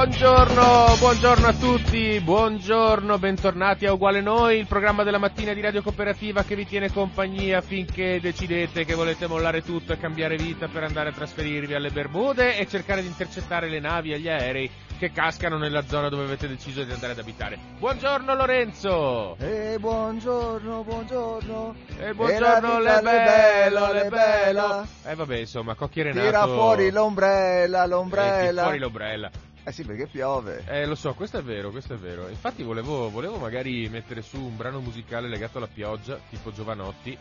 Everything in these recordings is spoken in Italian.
Buongiorno, buongiorno a tutti, buongiorno, bentornati a Uguale Noi, il programma della mattina di Radio Cooperativa che vi tiene compagnia finché decidete che volete mollare tutto e cambiare vita per andare a trasferirvi alle Bermude e cercare di intercettare le navi e gli aerei che cascano nella zona dove avete deciso di andare ad abitare. Buongiorno Lorenzo! E buongiorno, buongiorno. E E buongiorno vita le bello, le bello! Eh vabbè, insomma, Cocchi Renato... Tira fuori l'ombrella, Eh, tira l'ombrella. fuori l'ombrella. Eh sì, perché piove. Eh, lo so, questo è vero, questo è vero. Infatti volevo, volevo magari mettere su un brano musicale legato alla pioggia, tipo Giovanotti,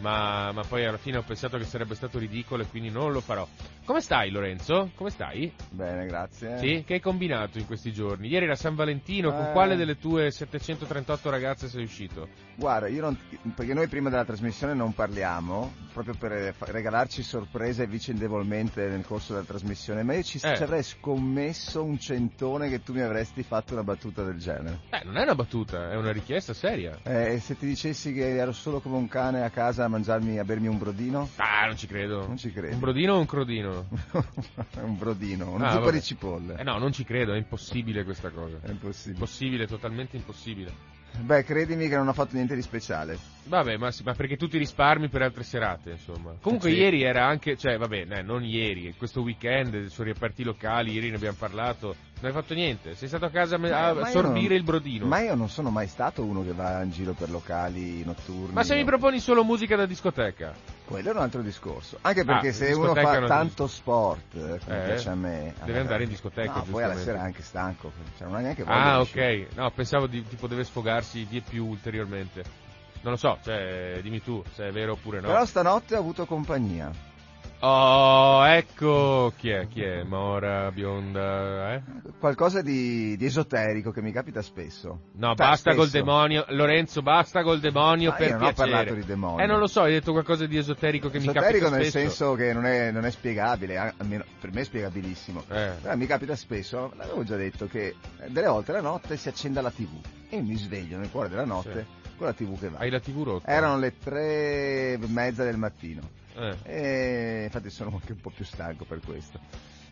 ma, ma poi alla fine ho pensato che sarebbe stato ridicolo e quindi non lo farò. Come stai Lorenzo? Come stai? Bene, grazie. Sì? Che hai combinato in questi giorni? Ieri era San Valentino, con Eh. quale delle tue 738 ragazze sei uscito? Guarda, io non, perché noi prima della trasmissione non parliamo, proprio per eh, regalarci sorprese vicendevolmente nel corso della trasmissione, ma io ci, Eh. ci avrei scommesso un centone che tu mi avresti fatto una battuta del genere. Eh, non è una battuta, è una richiesta seria. Eh, se ti dicessi che ero solo come un cane a casa a mangiarmi, a bermi un brodino? Ah, non ci credo. Non ci credi. Un brodino o un crodino? un brodino, un Ah, zuppo vabbè. di cipolle. Eh no, non ci credo, è impossibile questa cosa. È impossibile. Impossibile, totalmente impossibile. Beh, credimi che non ho fatto niente di speciale. Vabbè, ma, sì, ma perché tu ti risparmi per altre serate, insomma. Comunque Sì. ieri era anche, cioè, vabbè, eh, non ieri, questo weekend, sui reparti locali, ieri ne abbiamo parlato, non hai fatto niente, sei stato a casa a, Ma- sorbire non- il brodino. Ma io non sono mai stato uno che va in giro per locali notturni. Ma se mi no. proponi solo musica da discoteca? Quello è un altro discorso. Anche perché Ah, se uno fa tanto sport, eh, come Eh, piace a me... deve allora- andare in discoteca, No, poi alla sera è anche stanco, cioè non ha neanche voglia Ah, ok, no, pensavo di tipo deve sfogarsi di più ulteriormente. Non lo so, cioè, dimmi tu se è vero oppure no. Però stanotte ho avuto compagnia. Oh, ecco chi è, chi è? Mora, bionda, eh? Qualcosa di, di esoterico che mi capita spesso. No, Cioè, basta col spesso. demonio. Lorenzo, basta col demonio Ma per io non ho piacere. parlato di demonio. Eh, non lo so, hai detto qualcosa di esoterico che Esoterico mi capita nel spesso. senso che non è, non è spiegabile, almeno per me è spiegabilissimo. Eh. Però mi capita spesso, l'avevo già detto, che delle volte la notte si accenda la tv e mi sveglio nel cuore della notte con la tv che va. Hai la TV rotta. Erano le tre e mezza del mattino Eh. e infatti sono anche un po' più stanco per questo.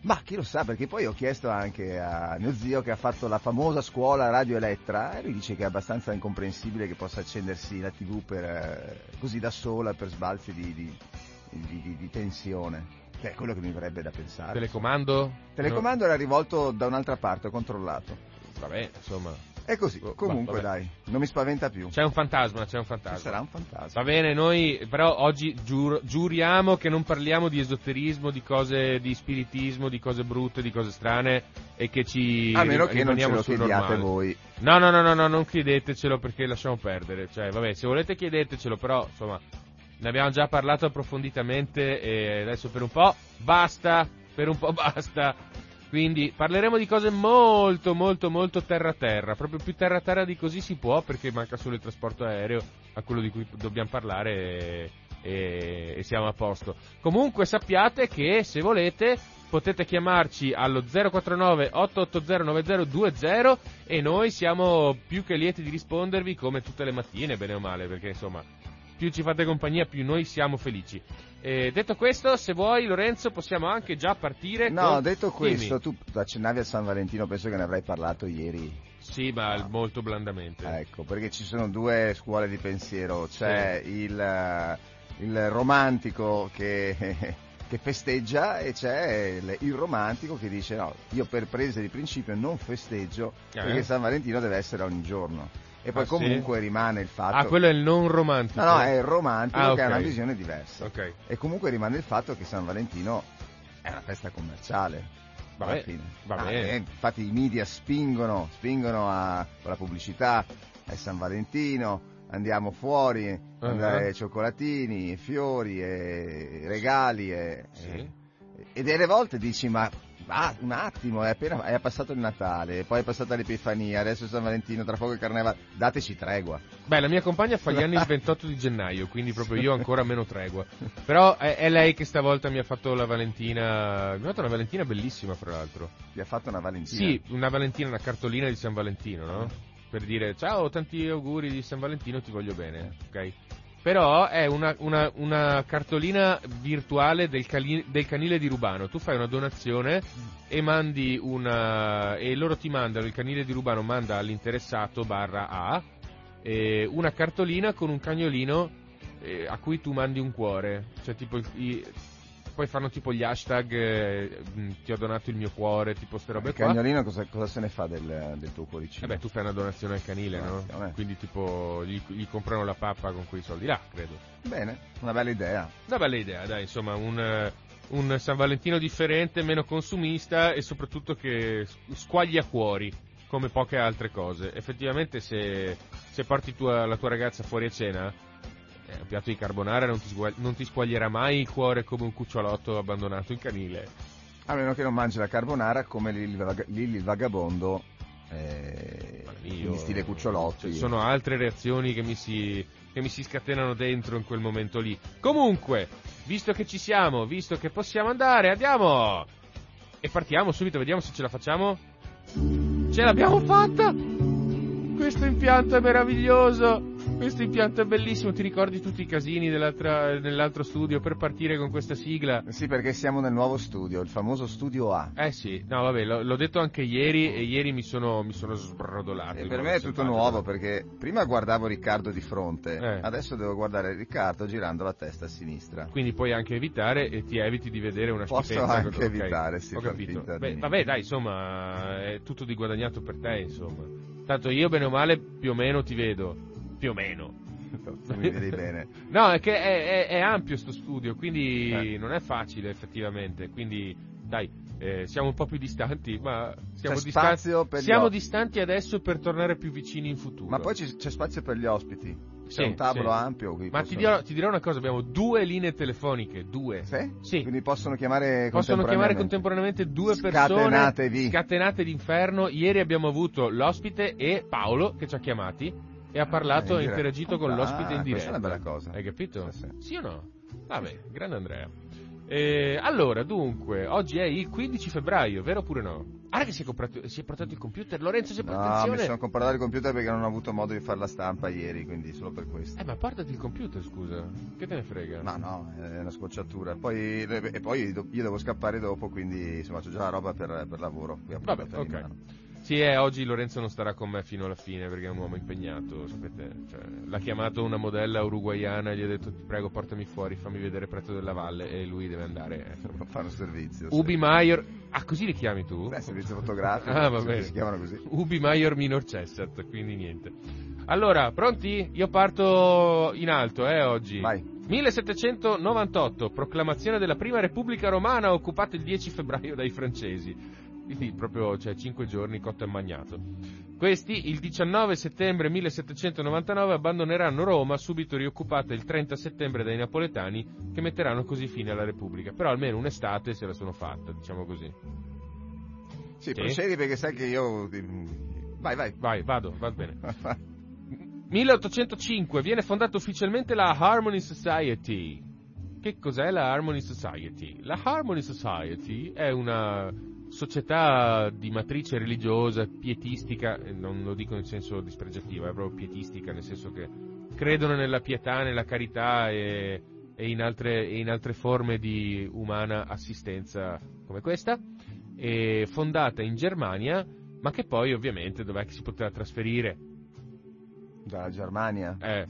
Ma chi lo sa, perché poi ho chiesto anche a mio zio che ha fatto la famosa scuola Radio Elettra e lui dice che è abbastanza incomprensibile che possa accendersi la tv per, eh, così da sola per sbalzi di, di- di- di- tensione, che è quello che mi verrebbe da pensare. Telecomando? Telecomando era rivolto da un'altra parte, ho controllato. No. Vabbè, insomma. È così, Oh, comunque va- dai, non mi spaventa più. C'è un fantasma, c'è un Ci fantasma. sarà un fantasma. Va bene, noi però oggi giuro- giuriamo che non parliamo di esoterismo, di cose di spiritismo, di cose brutte, di cose strane e che ci A meno che non ce lo chiediate normale. voi. No, no, no, no, no, non chiedetecelo perché lasciamo perdere. Cioè, vabbè, se volete chiedetecelo, però, insomma, ne abbiamo già parlato approfonditamente e adesso per un po' basta, per un po' basta. Quindi parleremo di cose molto, molto, molto terra-terra, proprio più terra-terra di così si può perché manca solo il trasporto aereo a quello di cui dobbiamo parlare e, e- siamo a posto. Comunque sappiate che se volete potete chiamarci allo 049 880 9020 e noi siamo più che lieti di rispondervi come tutte le mattine, bene o male, perché insomma più ci fate compagnia più noi siamo felici. E detto questo, se vuoi Lorenzo possiamo anche già partire No, con... detto questo, Dimmi. tu accennavi a San Valentino, penso che ne avrai parlato ieri. Sì, ma molto blandamente. Ecco, perché ci sono due scuole di pensiero, c'è il, eh, il romantico che, che festeggia e c'è il, il romantico che dice no, io per prese di principio non festeggio Eh? perché San Valentino deve essere ogni giorno. E poi Ah, sì? comunque rimane il fatto... Ah, quello è il non romantico. No, no, è il romantico Ah, che ha una visione diversa. Ok, E comunque rimane il fatto che San Valentino è una festa commerciale. vabbè, va Ah, bene. eh, infatti i media spingono, spingono a, con la pubblicità è San Valentino, andiamo fuori, Uh-huh. andare cioccolatini, fiori, e regali e, Sì. e, e delle volte dici ma va, un attimo, è appena è passato il Natale, poi è passata l'Epifania, adesso è San Valentino, tra poco il Carnevale, dateci tregua. Beh, la mia compagna fa gli anni il 28 di gennaio, quindi proprio io ancora meno tregua. Però è, è lei che stavolta mi ha fatto la Valentina. Mi ha fatto una Valentina bellissima, fra l'altro. Vi ha fatto una Valentina. Sì, una Valentina, una cartolina di San Valentino, no? Per dire ciao, tanti auguri di San Valentino, ti voglio bene, ok? Però è una, una- una cartolina virtuale del, cali- del canile di Rubano. Tu fai una donazione e mandi una. e loro ti mandano, il canile di Rubano manda all'interessato barra A eh, una cartolina con un cagnolino eh, a cui tu mandi un cuore. Cioè, tipo, i- poi fanno tipo gli hashtag eh, mh, ti ho donato il mio cuore, tipo ste robe Il qua. cagnolino cosa, cosa se ne fa del, del tuo cuoricino? Eh beh, tu fai una donazione al canile, no? Quindi tipo gli, gli comprano la pappa con quei soldi là, credo. Bene, una bella idea. Una bella idea, dai, insomma, un, eh, un San Valentino differente, meno consumista e soprattutto che squaglia cuori, come poche altre cose. Effettivamente se, se porti tua- la tua ragazza fuori a cena, eh, un piatto di carbonara non ti, sgua- non ti squaglierà mai il cuore come un cucciolotto abbandonato in canile. A meno che non mangi la carbonara come Lilli il, vagabondo, eh, Io- in stile cucciolotti. cioè, sono altre reazioni che mi, si, che mi si scatenano dentro in quel momento lì. Comunque, visto che ci siamo, visto che possiamo andare, andiamo! E partiamo subito, vediamo se ce la facciamo. Ce l'abbiamo fatta! Questo impianto è meraviglioso! Questo impianto è bellissimo, ti ricordi tutti i casini nell'altro studio per partire con questa sigla? Sì, perché siamo nel nuovo studio, il famoso studio A. Eh sì, no vabbè, l'ho, l'ho detto anche ieri e ieri mi sono, mi sono sbrodolato. E per me è tutto simpatico. nuovo perché prima guardavo Riccardo di fronte, Eh. adesso devo guardare Riccardo girando la testa a sinistra. Quindi puoi anche evitare e ti eviti di vedere una Posso schifezza. anche ok, evitare, sì, Ho capito. Beh, vabbè, dai, insomma, è tutto di guadagnato per te, insomma. Tanto io, bene o male, più o meno ti vedo. Più o meno. Mi vedi bene. No, è che è, è- è ampio sto studio, quindi Eh. non è facile, effettivamente. Quindi, dai, eh, siamo un po' più distanti, ma siamo, C'è distanti, siamo distanti adesso per tornare più vicini in futuro. Ma poi ci- c'è spazio per gli ospiti. C'è Sì, un tavolo sì. ampio. Ma ti possono- dirò, ti dirò una cosa, abbiamo due linee telefoniche, due. Sì? Sì. Quindi possono chiamare Possono chiamare contemporaneamente. contemporaneamente due Scatenatevi. persone scatenate d'inferno. Ieri abbiamo avuto l'ospite e Paolo che ci ha chiamati e ha parlato in e interagito con Ah, l'ospite in diretta. questa è una bella cosa. Hai capito? Sì, sì. Sì o no? Vabbè, grande Andrea. Eh, allora, dunque, oggi è il 15 febbraio, vero oppure no? Ah, che si è, comprato, si è portato il computer? Lorenzo, si è portato No, mi attenzione? sono comprato il computer perché non ho avuto modo di fare la stampa ieri, quindi solo per questo. Eh, ma portati il computer, scusa. Che te ne frega? No, no, è una scocciatura. Poi, e poi io devo scappare dopo, quindi insomma c'ho già la roba per, per lavoro. qui a Vabbè, ok. Sì, eh, oggi Lorenzo non starà con me fino alla fine perché è un uomo impegnato, sapete. Cioè, l'ha chiamato una modella uruguayana e gli ha detto ti prego portami fuori, fammi vedere Prezzo della Valle e lui deve andare. eh. Non fanno servizio. sì. Ubi Maior... Ah, così li chiami tu? Beh, servizio fotografico. Ah, va si- bene. Si chiamano così. Ubi Maior Minor Cessat, quindi niente. Allora, pronti? Io parto in alto, eh, oggi. Vai. 1798, proclamazione della prima Repubblica Romana occupata il 10 febbraio dai francesi. Quindi proprio, cioè, 5 giorni cotto e magnato. Questi, il 19 settembre 1799, abbandoneranno Roma, subito rioccupata il 30 settembre dai napoletani, che metteranno così fine alla Repubblica. Però almeno un'estate se la sono fatta, diciamo così. Sì, Sì. procedi perché sai che io... Vai, vai. Vai, vado, va bene. 1805 viene fondata ufficialmente la Harmony Society. Che cos'è la Harmony Society? La Harmony Society è una società di matrice religiosa, pietistica, non lo dico in senso dispregiativo, è proprio pietistica, nel senso che credono nella pietà, nella carità e, e in, altre, e in altre forme di umana assistenza come questa, fondata in Germania, ma che poi ovviamente dov'è che si poteva trasferire? Dalla Germania? Eh,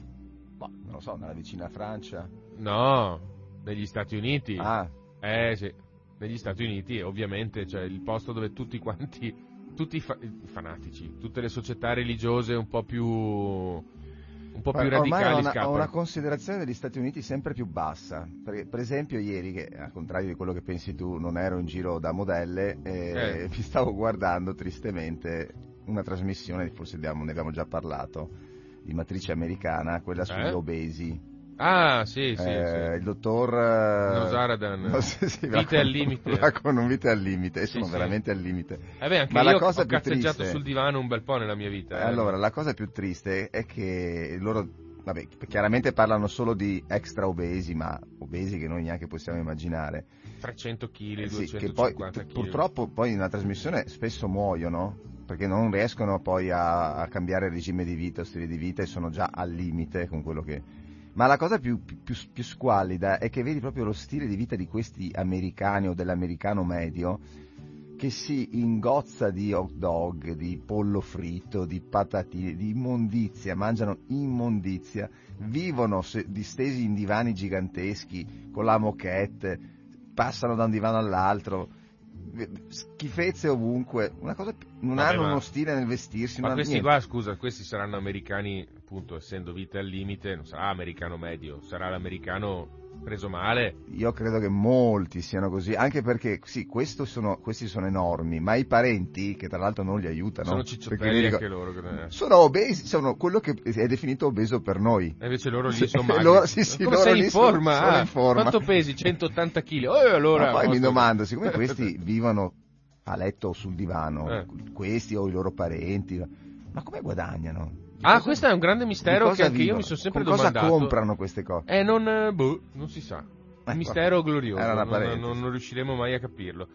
Boh, non lo so, nella vicina Francia. no, negli Stati Uniti. Ah, Eh sì, negli Stati Uniti ovviamente, cioè il posto dove tutti quanti, tutti i, fa- i fanatici, tutte le società religiose un po' più, un po' più ormai ho radicali una, ho scappano. una considerazione degli Stati Uniti sempre più bassa. Perché, per esempio, ieri, che al contrario di quello che pensi tu, non ero in giro da modelle, eh, Eh. mi stavo guardando tristemente una trasmissione, forse abbiamo- ne abbiamo già parlato, di matrice americana, quella sugli Eh? obesi. Ah, sì, sì, Eh, sì. Il dottor... eh, Nosaradan. no, sì, sì, Vite va al limite. va con un vite al limite, e sono veramente al limite. Eh beh, anche Ma la cosa ho più cazzeggiato triste- sul divano un bel po' nella mia vita. Eh, eh. Allora, la cosa più triste è che loro, vabbè, chiaramente parlano solo di extra obesi, ma obesi che noi neanche possiamo immaginare. 300 kg, Eh sì, 250 che poi kg. purtroppo poi in una trasmissione spesso muoiono perché non riescono poi a, a cambiare regime di vita o stile di vita e sono già al limite con quello che... Ma la cosa più, più, più squallida è che vedi proprio lo stile di vita di questi americani o dell'americano medio che si ingozza di hot dog, di pollo fritto, di patatine, di immondizia, mangiano immondizia, vivono distesi in divani giganteschi con la moquette, passano da un divano all'altro, v- schifezze ovunque, una cosa, non Vabbè, hanno uno stile nel vestirsi, Ma questi niente. qua, scusa, questi saranno americani, appunto, essendo vita al limite, non sarà americano medio, sarà l'americano preso male. Io credo che molti siano così, anche perché sì, sono- questi sono enormi, ma i parenti, che tra l'altro non li aiutano, Sono cicciottelli li dico- anche loro. che- eh. sono obesi, sono quello che è definito obeso per noi. E invece loro lì sono magri. loro- sì, sì, Come loro sei in sono- forma? sono ah? in forma. Quanto pesi? 180 kg. Oh, allora, Ma poi mi domando, siccome questi vivono a letto o sul divano, Eh. questi o i loro parenti, ma come guadagnano? Ah, cosa- questo è un grande mistero cosa che anche io mi sono sempre Con cosa domandato. comprano queste cose? Eh, non, eh, boh, non si sa. Un Eh, mistero vabbè. glorioso. Non, non- non riusciremo mai a capirlo.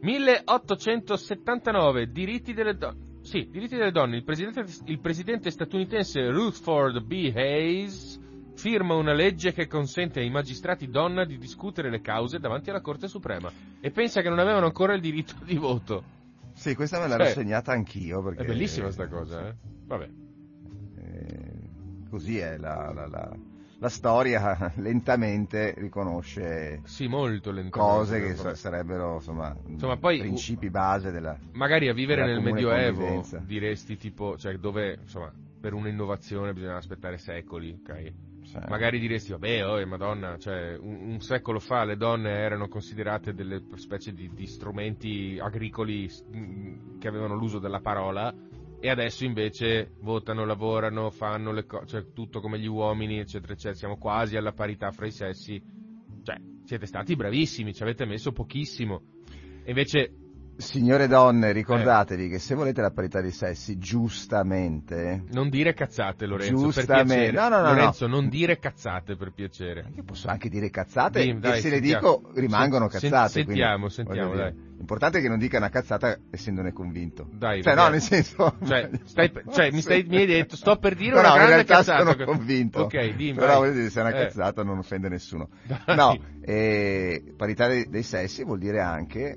1879, diritti delle donne. Sì, diritti delle donne. Il presidente, il presidente statunitense Rutherford B. Hayes firma una legge che consente ai magistrati donna di discutere le cause davanti alla Corte Suprema e pensa che non avevano ancora il diritto di voto. Sì, questa me l'ero Cioè, segnata anch'io perché È bellissima sta cosa, eh? Vabbè. Così è la, la- la- la storia lentamente riconosce Sì, molto lentamente. cose che sa- sarebbero insomma, Insomma, poi- principi base della Magari a vivere nel Medioevo convivenza. diresti tipo, cioè dove, insomma, per un'innovazione bisogna aspettare secoli, ok? cioè, Magari diresti, vabbè, oh, madonna, cioè, un, un secolo fa le donne erano considerate delle specie di, di strumenti agricoli che avevano l'uso della parola e adesso invece votano, lavorano, fanno le cose, cioè tutto come gli uomini, eccetera, eccetera. Siamo quasi alla parità fra i sessi. Cioè, siete stati bravissimi, ci avete messo pochissimo. E invece Signore donne, ricordatevi che se volete la parità dei sessi, giustamente, Non dire cazzate, Lorenzo, per Giustamente. piacere. No, no, no, Lorenzo, non dire cazzate, per piacere. io posso anche dire cazzate Dimmi, dai, e se sentiamo. le dico rimangono cazzate. sen- quindi, sentiamo, sentiamo, dire, L'importante è che non dica una cazzata essendone convinto. Dai, cioè, no, nel senso... Cioè, stai- cioè, mi, stai- mi hai detto, sto per dire No, una no, in grande realtà cazzata. sono convinto. Ok, dimmi. Però voglio dire, se è una Eh, cazzata non offende nessuno. Dai. No, eh, parità dei, dei sessi vuol dire anche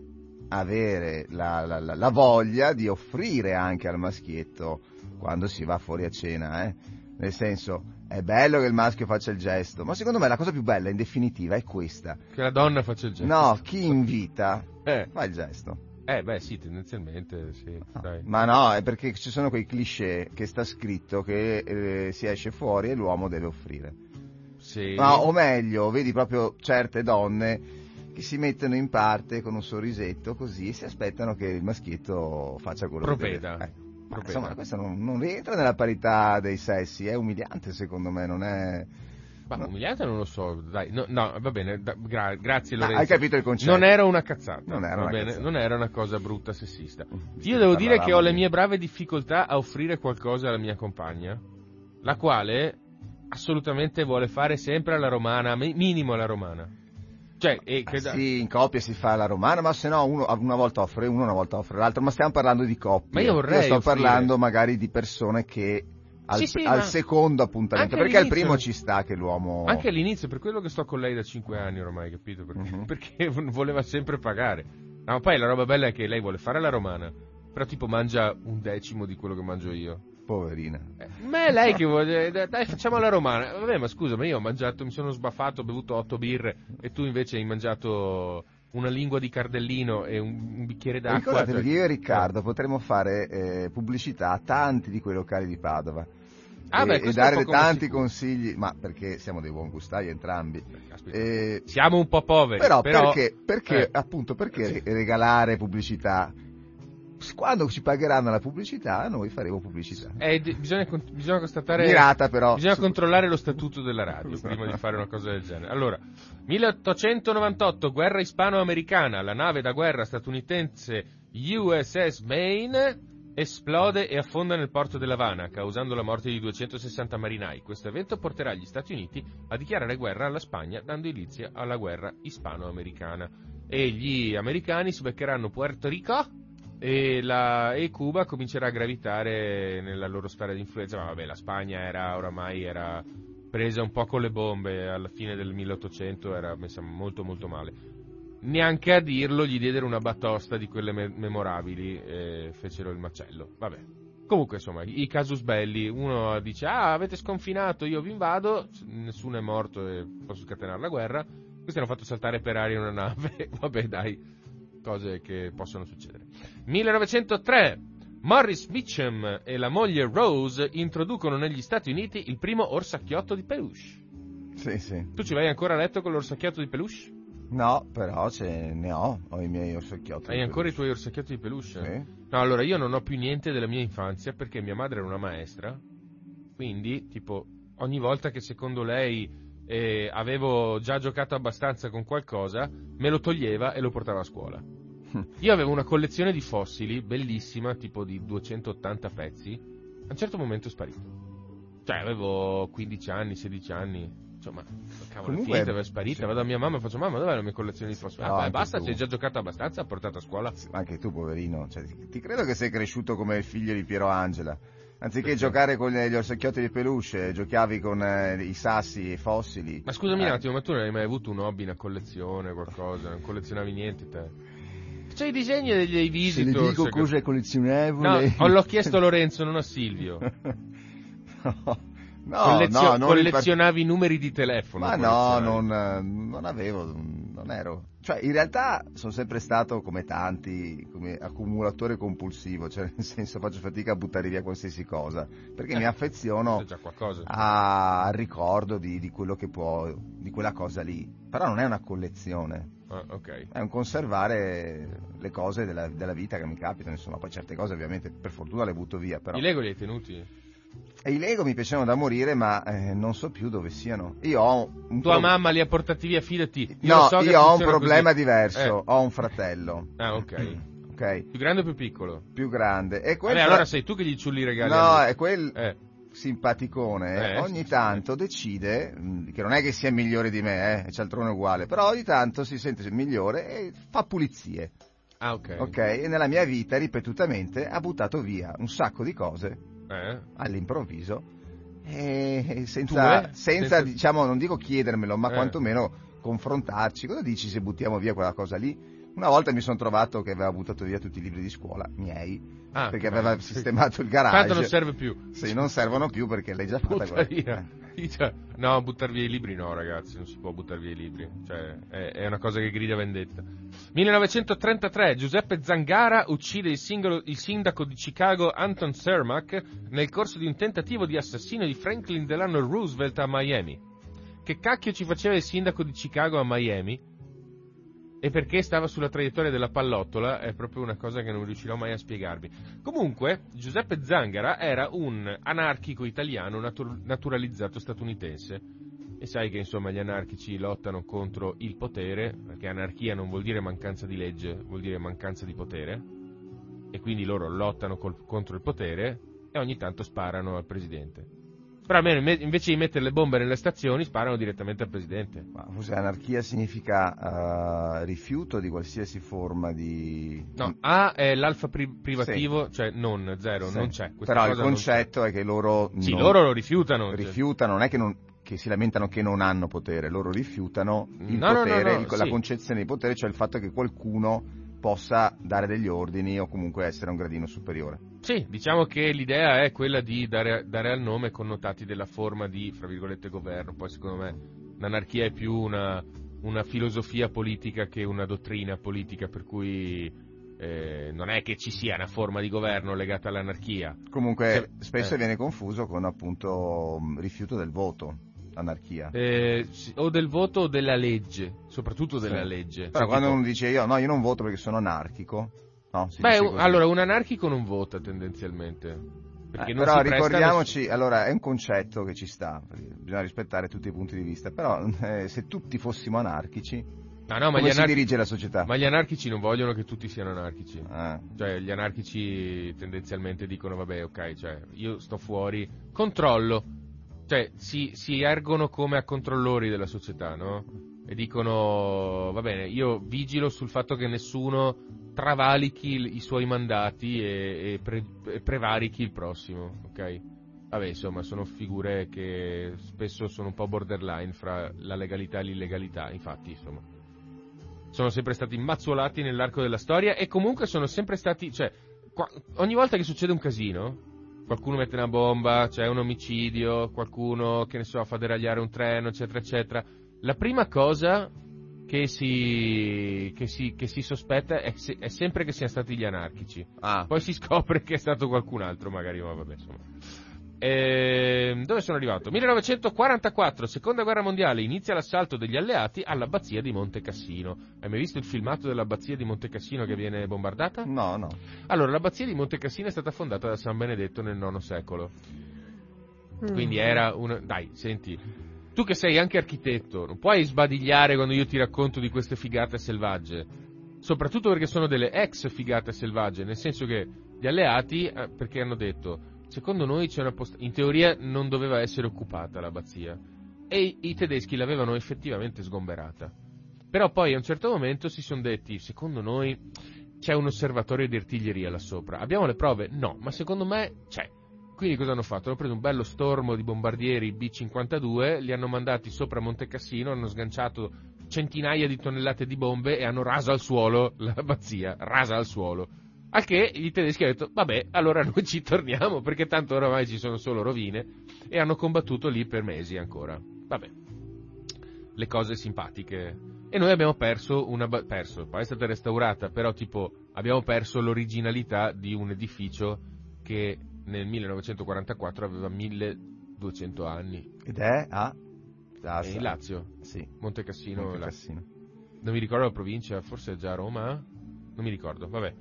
avere la, la- la- la voglia di offrire anche al maschietto quando si va fuori a cena, eh? Nel senso, è bello che il maschio faccia il gesto, ma secondo me la cosa più bella in definitiva è questa. Che la donna faccia il gesto. No, chi invita Eh, fa il gesto. eh, beh, sì, tendenzialmente, sì. dai. Ma no, è perché ci sono quei cliché che sta scritto che eh, si esce fuori e l'uomo deve offrire. Sì. Ma, o meglio, vedi proprio certe donne che si mettono in parte con un sorrisetto così e si aspettano che il maschietto faccia quello Provveda. che deve. Eh. Provveda. insomma, questo non, non rientra nella parità dei sessi, è umiliante secondo me, non è... Ma no. umiliante non lo so, dai, no, no, va bene, da- gra- grazie Lorenzo. hai capito il concetto? Non era una cazzata, Non era una bene? non era una cosa brutta sessista. Visto Io devo dire che ho le mie brave difficoltà a offrire qualcosa alla mia compagna, la quale assolutamente vuole fare sempre alla romana, mi- minimo alla romana. Cioè, e Ah, che- sì, in coppia si fa la romana, ma se no uno una volta offre uno, una volta offre l'altro, ma stiamo parlando di coppie. Ma io vorrei sto offrire. parlando magari di persone che al, Sì, sì, al secondo appuntamento, perché al primo ci sta che l'uomo... Anche all'inizio, per quello che sto con lei da 5 anni ormai, capito? Perché, Mhm. perché voleva sempre pagare. No, ma poi la roba bella è che lei vuole fare la romana, però tipo mangia un decimo di quello che mangio io. Poverina. Eh, Ma è lei che vuole, dai facciamo la romana. Vabbè ma scusa, ma io ho mangiato, mi sono sbaffato, ho bevuto otto birre e tu invece hai mangiato una lingua di cardellino e un, un bicchiere d'acqua. Ricordatevi cioè- che io e Riccardo potremmo fare eh, pubblicità a tanti di quei locali di Padova. Ah, e, beh, e dare tanti sicuro. consigli, ma perché siamo dei buon gustai entrambi. Caspita. Eh, Siamo un po' poveri, però, però, perché, perché eh. appunto, perché re- regalare pubblicità? Quando ci pagheranno la pubblicità, noi faremo pubblicità. Eh, bisogna, bisogna constatare. Mirata però. Bisogna Su- controllare lo statuto della radio prima di fare una cosa del genere. Allora, 1898, guerra ispano-americana. La nave da guerra statunitense USS Maine esplode e affonda nel porto dell'Havana, causando la morte di 260 marinai. Questo evento porterà gli Stati Uniti a dichiarare guerra alla Spagna, dando inizio alla guerra ispano-americana. E gli americani si beccheranno Puerto Rico e, la- e Cuba comincerà a gravitare nella loro sfera di influenza. Ma vabbè, la Spagna era oramai era presa un po' con le bombe alla fine del 1800, era messa molto molto male. Neanche a dirlo gli diedero una batosta di quelle me- memorabili e fecero il macello. Vabbè. Comunque, insomma, i casus belli, uno dice, ah, avete sconfinato, io vi invado, nessuno è morto e posso scatenare la guerra. Questi hanno fatto saltare per aria una nave. Vabbè, dai, cose che possono succedere. 1903. Morris Mitchum e la moglie Rose introducono negli Stati Uniti il primo orsacchiotto di peluche. Sì, sì. Tu ci vai ancora a letto con l'orsacchiotto di peluche? No, però ce ne ho, ho i miei orsacchiotti. Hai ancora i tuoi orsacchiotti di peluche? Sì. No, allora io non ho più niente della mia infanzia perché mia madre era una maestra, quindi tipo ogni volta che secondo lei eh, avevo già giocato abbastanza con qualcosa, me lo toglieva e lo portava a scuola. Io avevo una collezione di fossili bellissima, tipo di 280 pezzi, a un certo momento è sparito. Cioè avevo 15 anni, 16 anni. Insomma, cavolo, Comunque, finita, è sparita. sì. Vado a mia mamma e faccio: Mamma, dov'è la mia collezione di fossili? No, ah, basta, tu. ci hai già giocato abbastanza, ha portato a scuola. Anche tu, poverino. Cioè, ti credo che sei cresciuto come il figlio di Piero Angela. Anziché giocare con gli orsacchiotti di peluche, giocavi con eh, i sassi e i fossili. Ma scusami Eh, un attimo, ma tu non hai mai avuto un hobby, una collezione, qualcosa? Non collezionavi niente te? C'hai i disegni dei, dei Se le dico cosa è collezionevole. No, ho- l'ho chiesto a Lorenzo, non a Silvio. no, no, Collezio- no, non collezionavi i numeri di telefono. Ma no, non, non avevo, non ero. Cioè, in realtà sono sempre stato come tanti, come accumulatore compulsivo, cioè nel senso faccio fatica a buttare via qualsiasi cosa, perché Eh, mi affeziono a- al ricordo di, di quello che può, di quella cosa lì. Però non è una collezione, Ah, ok. è un conservare le cose della, della vita che mi capitano, insomma, poi certe cose ovviamente per fortuna le butto via, però. I Lego li hai tenuti? E i Lego mi piacevano da morire, ma eh, non so più dove siano. Io ho un Tua pro- mamma li ha portati via, fidati. Io No, so io ho un problema così. diverso. Eh. Ho un fratello, Ah, ok. ok? Più grande o più piccolo? Più grande. E quel Vabbè, fra- allora sei tu che gli ciulli i regali. No, è quel Eh, simpaticone. Eh, ogni sì, sì. tanto decide, mh, che non è che sia migliore di me, eh, è cialtrone uguale, però ogni tanto si sente migliore e fa pulizie, Ah, ok. ok? E nella mia vita, ripetutamente, ha buttato via un sacco di cose Eh? all'improvviso e senza, Tue? senza, Senza- diciamo, non dico chiedermelo, ma Eh. quantomeno confrontarci. Cosa dici se buttiamo via quella cosa lì? Una volta mi sono trovato che aveva buttato via tutti i libri di scuola, miei, Ah, perché che aveva sistemato il garage. Tanto non serve più. Sì, non servono più perché l'hai già fatta Butta quella- via. Cioè, No, buttare via i libri no, ragazzi, non si può buttare via i libri. Cioè, è, è una cosa che grida vendetta. 1933, Giuseppe Zangara uccide il, singolo- il sindaco di Chicago Anton Cermak nel corso di un tentativo di assassino di Franklin Delano Roosevelt a Miami. Che cacchio ci faceva il sindaco di Chicago a Miami? E perché stava sulla traiettoria della pallottola è proprio una cosa che non riuscirò mai a spiegarvi. Comunque, Giuseppe Zangara era un anarchico italiano natur- naturalizzato statunitense. E sai che insomma gli anarchici lottano contro il potere, perché anarchia non vuol dire mancanza di legge, vuol dire mancanza di potere. E quindi loro lottano col- contro il potere e ogni tanto sparano al presidente. Però almeno inve- invece di mettere le bombe nelle stazioni sparano direttamente al presidente. Ma forse anarchia significa eh, rifiuto di qualsiasi forma di... No, A è l'alfa pri- privativo, cioè non, zero, Sì. non c'è. Questa Però il concetto è che loro. Sì, loro lo rifiutano. cioè. rifiutano, non è che, non- che si lamentano che non hanno potere, loro rifiutano il No, no, no, potere, no, il- la sì. concezione di potere, cioè il fatto che qualcuno possa dare degli ordini o comunque essere un gradino superiore. Sì, diciamo che l'idea è quella di dare, dare al nome connotati della forma di, fra virgolette, governo. Poi secondo me l'anarchia è più una, una filosofia politica che una dottrina politica, per cui eh, non è che ci sia una forma di governo legata all'anarchia. Comunque Sì. spesso Eh. viene confuso con appunto rifiuto del voto, anarchia. Eh, o del voto o della legge, soprattutto della Sì. legge. Però Cioè, quando tipo- uno dice io no, io non voto perché sono anarchico, No, Beh, allora, un anarchico non vota tendenzialmente. Eh, però ricordiamoci, allora è un concetto che ci sta, bisogna rispettare tutti i punti di vista, però eh, se tutti fossimo anarchici, nessun- Ah, no, ma come si anarchi- dirige la società? ma gli anarchici non vogliono che tutti siano anarchici. Ah, Cioè, gli anarchici tendenzialmente dicono, vabbè, ok, cioè, io sto fuori, controllo. Cioè, si, si ergono come a controllori della società, no? E dicono, va bene, io vigilo sul fatto che nessuno travalichi i suoi mandati e, e pre- e prevarichi il prossimo, ok? Vabbè, insomma, sono figure che spesso sono un po' borderline fra la legalità e l'illegalità, infatti, insomma sono sempre stati mazzuolati nell'arco della storia e comunque sono sempre stati, cioè, qua- ogni volta che succede un casino, qualcuno mette una bomba, c'è un omicidio, qualcuno, che ne so, fa deragliare un treno, eccetera, eccetera, la prima cosa che si, che si, che si sospetta è, se- è sempre che siano stati gli anarchici. ah, Poi si scopre che è stato qualcun altro, magari, ma vabbè, insomma. Ehm, dove sono arrivato? 1944, seconda guerra mondiale, inizia l'assalto degli alleati all'abbazia di Monte Cassino. Hai mai visto il filmato dell'abbazia di Monte Cassino che viene bombardata? no, no. Allora, l'abbazia di Monte Cassino è stata fondata da San Benedetto nel IX secolo. Quindi era un... Dai, senti, tu che sei anche architetto, non puoi sbadigliare quando io ti racconto di queste figate selvagge. Soprattutto perché sono delle ex figate selvagge, nel senso che gli alleati, eh, perché hanno detto, secondo noi una posta... In teoria non doveva essere occupata l'abbazia. E i, i tedeschi l'avevano effettivamente sgomberata. Però poi a un certo momento si sono detti, secondo noi c'è un osservatorio di artiglieria là sopra. Abbiamo le prove? No, ma secondo me c'è. Quindi cosa hanno fatto? Hanno preso un bello stormo di bombardieri B-52, li hanno mandati sopra Monte Cassino, hanno sganciato centinaia di tonnellate di bombe e hanno raso al suolo l'abbazia, rasa al suolo. Al che i tedeschi hanno detto, vabbè, allora noi ci torniamo, perché tanto oramai ci sono solo rovine, e hanno combattuto lì per mesi ancora. Vabbè, le cose simpatiche. E noi abbiamo perso una... perso, poi è stata restaurata, però tipo abbiamo perso l'originalità di un edificio che nel 1944 aveva 1200 anni. Ed è a... a- in Lazio, Sì, Monte Cassino, Monte Lazio. Cassino. Non mi ricordo la provincia, forse è già Roma? Non mi ricordo, vabbè.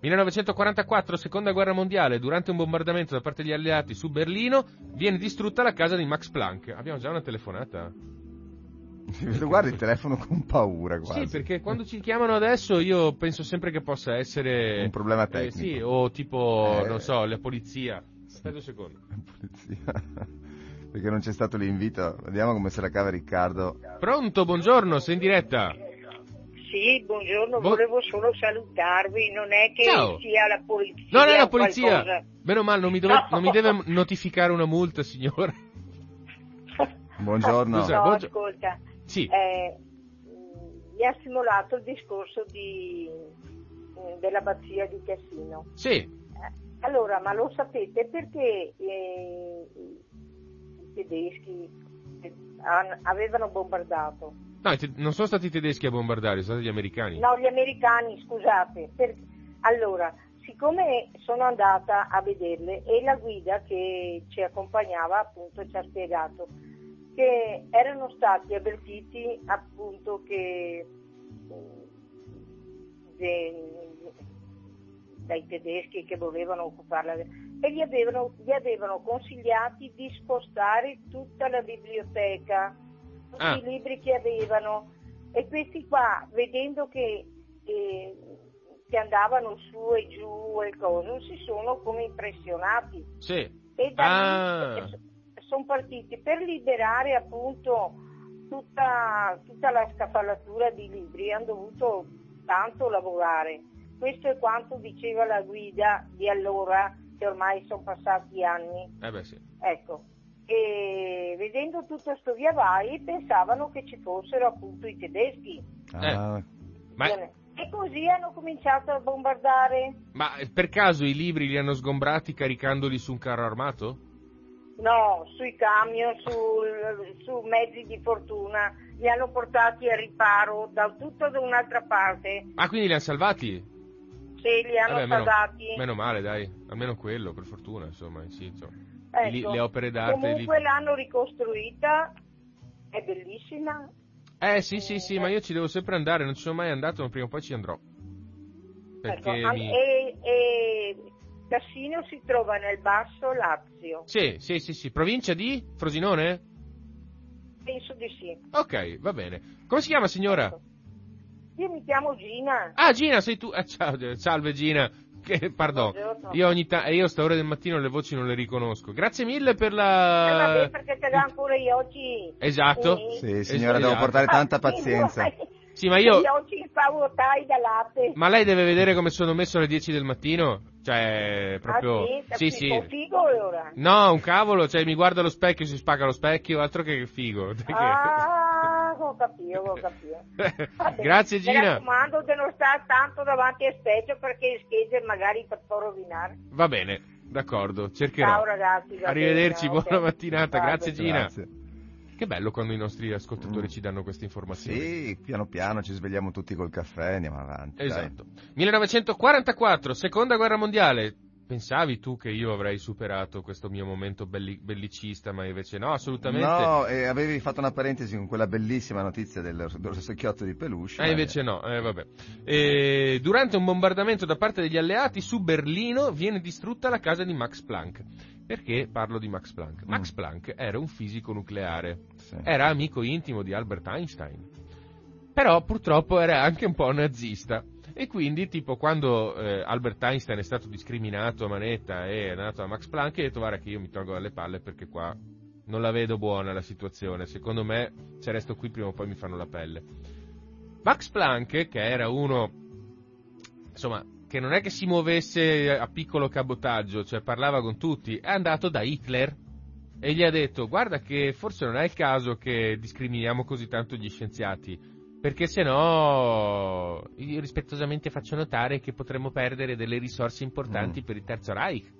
1944, seconda guerra mondiale, durante un bombardamento da parte degli alleati su Berlino, viene distrutta la casa di Max Planck. Abbiamo già una telefonata? Guarda il telefono con paura quasi. Sì, perché quando ci chiamano adesso io penso sempre che possa essere... Un problema Eh, tecnico. sì, o tipo, Eh. non so, la polizia. Aspetta un secondo. Polizia. Perché non c'è stato l'invito. Vediamo come se la cava Riccardo. Pronto, buongiorno, sei in diretta. Sì, buongiorno, Bo- volevo solo salutarvi, non è che Ciao. sia la polizia. No, non è la polizia. qualcosa. Meno male, non mi, dove- No. non mi deve notificare una multa, signore. Buongiorno. Scusa. No, Buongio- ascolta, Sì. eh, mi ha stimolato il discorso di, mh, dell'abbazia di Cassino. Sì. Eh, Allora, ma lo sapete perché eh, i tedeschi eh, avevano bombardato? No, non sono stati i tedeschi a bombardare, sono stati gli americani. No, gli americani, scusate. Per- Allora, siccome sono andata a vederle e la guida che ci accompagnava appunto ci ha spiegato che erano stati avvertiti appunto che de- dai tedeschi che volevano occuparla e gli avevano, gli avevano consigliati di spostare tutta la biblioteca, tutti Ah. i libri che avevano e questi qua vedendo che, eh, che andavano su e giù e cose si sono come impressionati Sì. e da Ah. sono partiti per liberare appunto tutta, tutta la scafallatura di libri hanno dovuto tanto lavorare questo è quanto diceva la guida di allora che ormai sono passati anni Eh beh, sì. ecco e vedendo tutto sto via vai pensavano che ci fossero appunto i tedeschi Ah, Ma, e così hanno cominciato a bombardare ma per caso i libri li hanno sgombrati caricandoli su un carro armato? No, sui camion, sul- su mezzi di fortuna, li hanno portati a riparo da tutto da un'altra parte. Ah, quindi li hanno salvati? Se li hanno Vabbè, meno, salvati. meno male, dai. Almeno quello, per fortuna, insomma. Sì, insomma. Ecco, le opere d'arte... Comunque lì- l'hanno ricostruita, è bellissima. Eh, sì, sì, sì, ma io ci devo sempre andare. Non ci sono mai andato, ma prima o poi ci andrò. perché Ecco, mi... e, e Cassino si trova nel Basso Lazio, Sì, sì, sì, sì. Provincia di Frosinone? penso di sì. Ok, va bene. Come si chiama signora? Ecco. Io mi chiamo Gina. Ah, Gina, sei tu. Ah, ciao, salve Gina. Che, pardon. Io ogni tanto, io a sta ora del mattino le voci non le riconosco. Grazie mille per Eh, vabbè, la... perché te l'ho ancora io oggi. Esatto. Sì, signora, Esatto. devo portare tanta Ah, pazienza. Sì, ma io... Ma lei deve vedere come sono messo alle 10 del mattino? Cioè, proprio... Ah, sì, sì, sì. Figo ora. No, un cavolo, cioè mi guarda allo specchio, si spacca lo specchio, altro che figo. Ah, ho capito, ho capito. Vabbè, Grazie Mi Gina. raccomando di non stare tanto davanti a specchio perché il schede magari ti può rovinare. Va bene, d'accordo, cercherò. Ciao ragazzi. Arrivederci, bene, buona ok. mattinata, Va grazie bene. Gina. Grazie. Che bello quando i nostri ascoltatori Mm. ci danno queste informazioni. Sì, piano piano ci svegliamo tutti col caffè, andiamo avanti. dai. Esatto. 1944, seconda guerra mondiale. Pensavi tu che io avrei superato questo mio momento belli- bellicista, ma invece no, assolutamente. No, e avevi fatto una parentesi con quella bellissima notizia del, dello secchiotto di peluche. Eh, invece no, eh, vabbè. E durante un bombardamento da parte degli alleati su Berlino viene distrutta la casa di Max Planck. Perché parlo di Max Planck? Max Mm. Planck era un fisico nucleare, Sì. era amico intimo di Albert Einstein, però purtroppo era anche un po' nazista. E quindi, tipo, quando eh, Albert Einstein è stato discriminato a manetta e è nato a Max Planck, ha detto, guarda che io mi tolgo dalle palle perché qua non la vedo buona la situazione. Secondo me, se resto qui prima o poi mi fanno la pelle. Max Planck, che era uno, insomma, che non è che si muovesse a piccolo cabotaggio, cioè parlava con tutti, è andato da Hitler e gli ha detto, guarda che forse non è il caso che discriminiamo così tanto gli scienziati, perché se no io rispettosamente faccio notare che potremmo perdere delle risorse importanti Mm. per il Terzo Reich.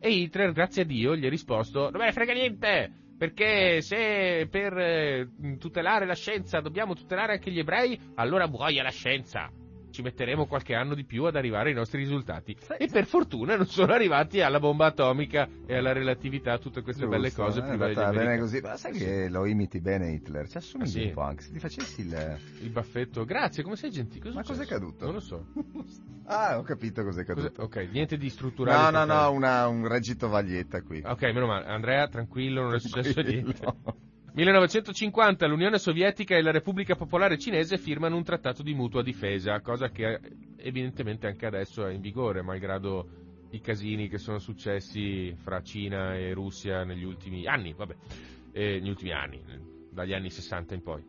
E Hitler, grazie a Dio, gli ha risposto, non me ne frega niente, perché se per eh, tutelare la scienza dobbiamo tutelare anche gli ebrei, allora muoia la scienza. Ci metteremo qualche anno di più ad arrivare ai nostri risultati. E per fortuna non sono arrivati alla bomba atomica e alla relatività, tutte queste belle Giusto, cose eh, prima degli bene così. Ma sai che lo imiti bene Hitler? Ci assomigli Ah, sì? un po' anche. Se ti facessi il... Il baffetto, grazie, come sei gentile? Cosa Ma cos'è caduto? Non lo so. Ah, ho capito cos'è Cos'è- caduto. Ok, niente di strutturale. No, no, no, una, un reggito vaglietta qui. Ok, meno male. Andrea, tranquillo, non è successo niente. No. 1950 l'Unione Sovietica e la Repubblica Popolare Cinese firmano un trattato di mutua difesa, cosa che evidentemente anche adesso è in vigore, malgrado i casini che sono successi fra Cina e Russia negli ultimi anni, vabbè, eh, negli ultimi anni, dagli anni 60 in poi.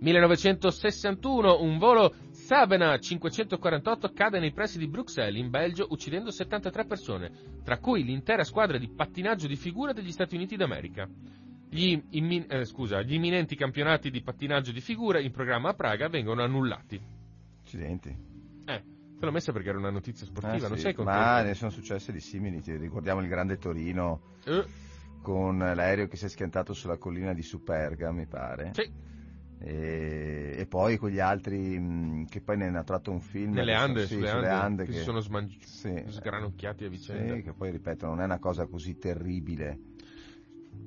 1961 un volo Sabena 548 cade nei pressi di Bruxelles, in Belgio, uccidendo 73 persone, tra cui l'intera squadra di pattinaggio di figura degli Stati Uniti d'America. Gli, immin- eh, scusa, gli imminenti campionati di pattinaggio di figura in programma a Praga vengono annullati. Accidenti. Eh, te l'ho messa perché era una notizia sportiva, Ah, non sì, sei contento? Ma ne sono successe di simili. Ti ricordiamo il grande Torino Eh, con l'aereo che si è schiantato sulla collina di Superga, mi pare. sì, E, e poi quegli altri mh, che poi ne hanno tratto un film. nelle che Ande, sì, sulle sulle Ande, Ande che, si sono smangi- sì, sgranocchiati a vicenda. sì, che poi ripeto non è una cosa così terribile.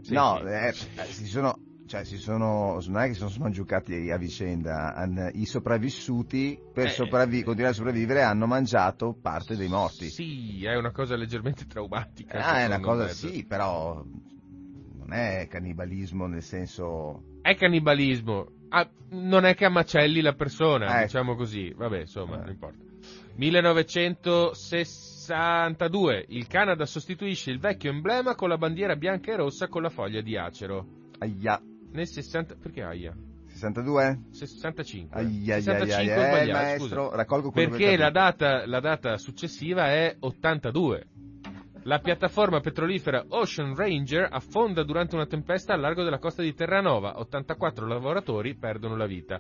Sì, no, sì. eh, eh, si sono, cioè, si sono, non è che si sono smangiucati a vicenda, han- i sopravvissuti per Eh, sopravvi- continuare a sopravvivere hanno mangiato parte dei morti. Sì, è una cosa leggermente traumatica. Ah, è una cosa sì, però non è cannibalismo nel senso... È cannibalismo. Ah, non è che ammacelli la persona, Ecco. diciamo così. Vabbè, insomma, Eh. non importa. 1962. Il Canada sostituisce il vecchio emblema con la bandiera bianca e rossa con la foglia di acero. Aia, Nel 60... Perché aia? 62? 65. Aia, aia, 65 aia, ho eh, sbagliato, maestro, scusa. raccolgo quello Perché la data, la data successiva è 82. La piattaforma petrolifera Ocean Ranger affonda durante una tempesta al largo della costa di Terranova. 84 lavoratori perdono la vita.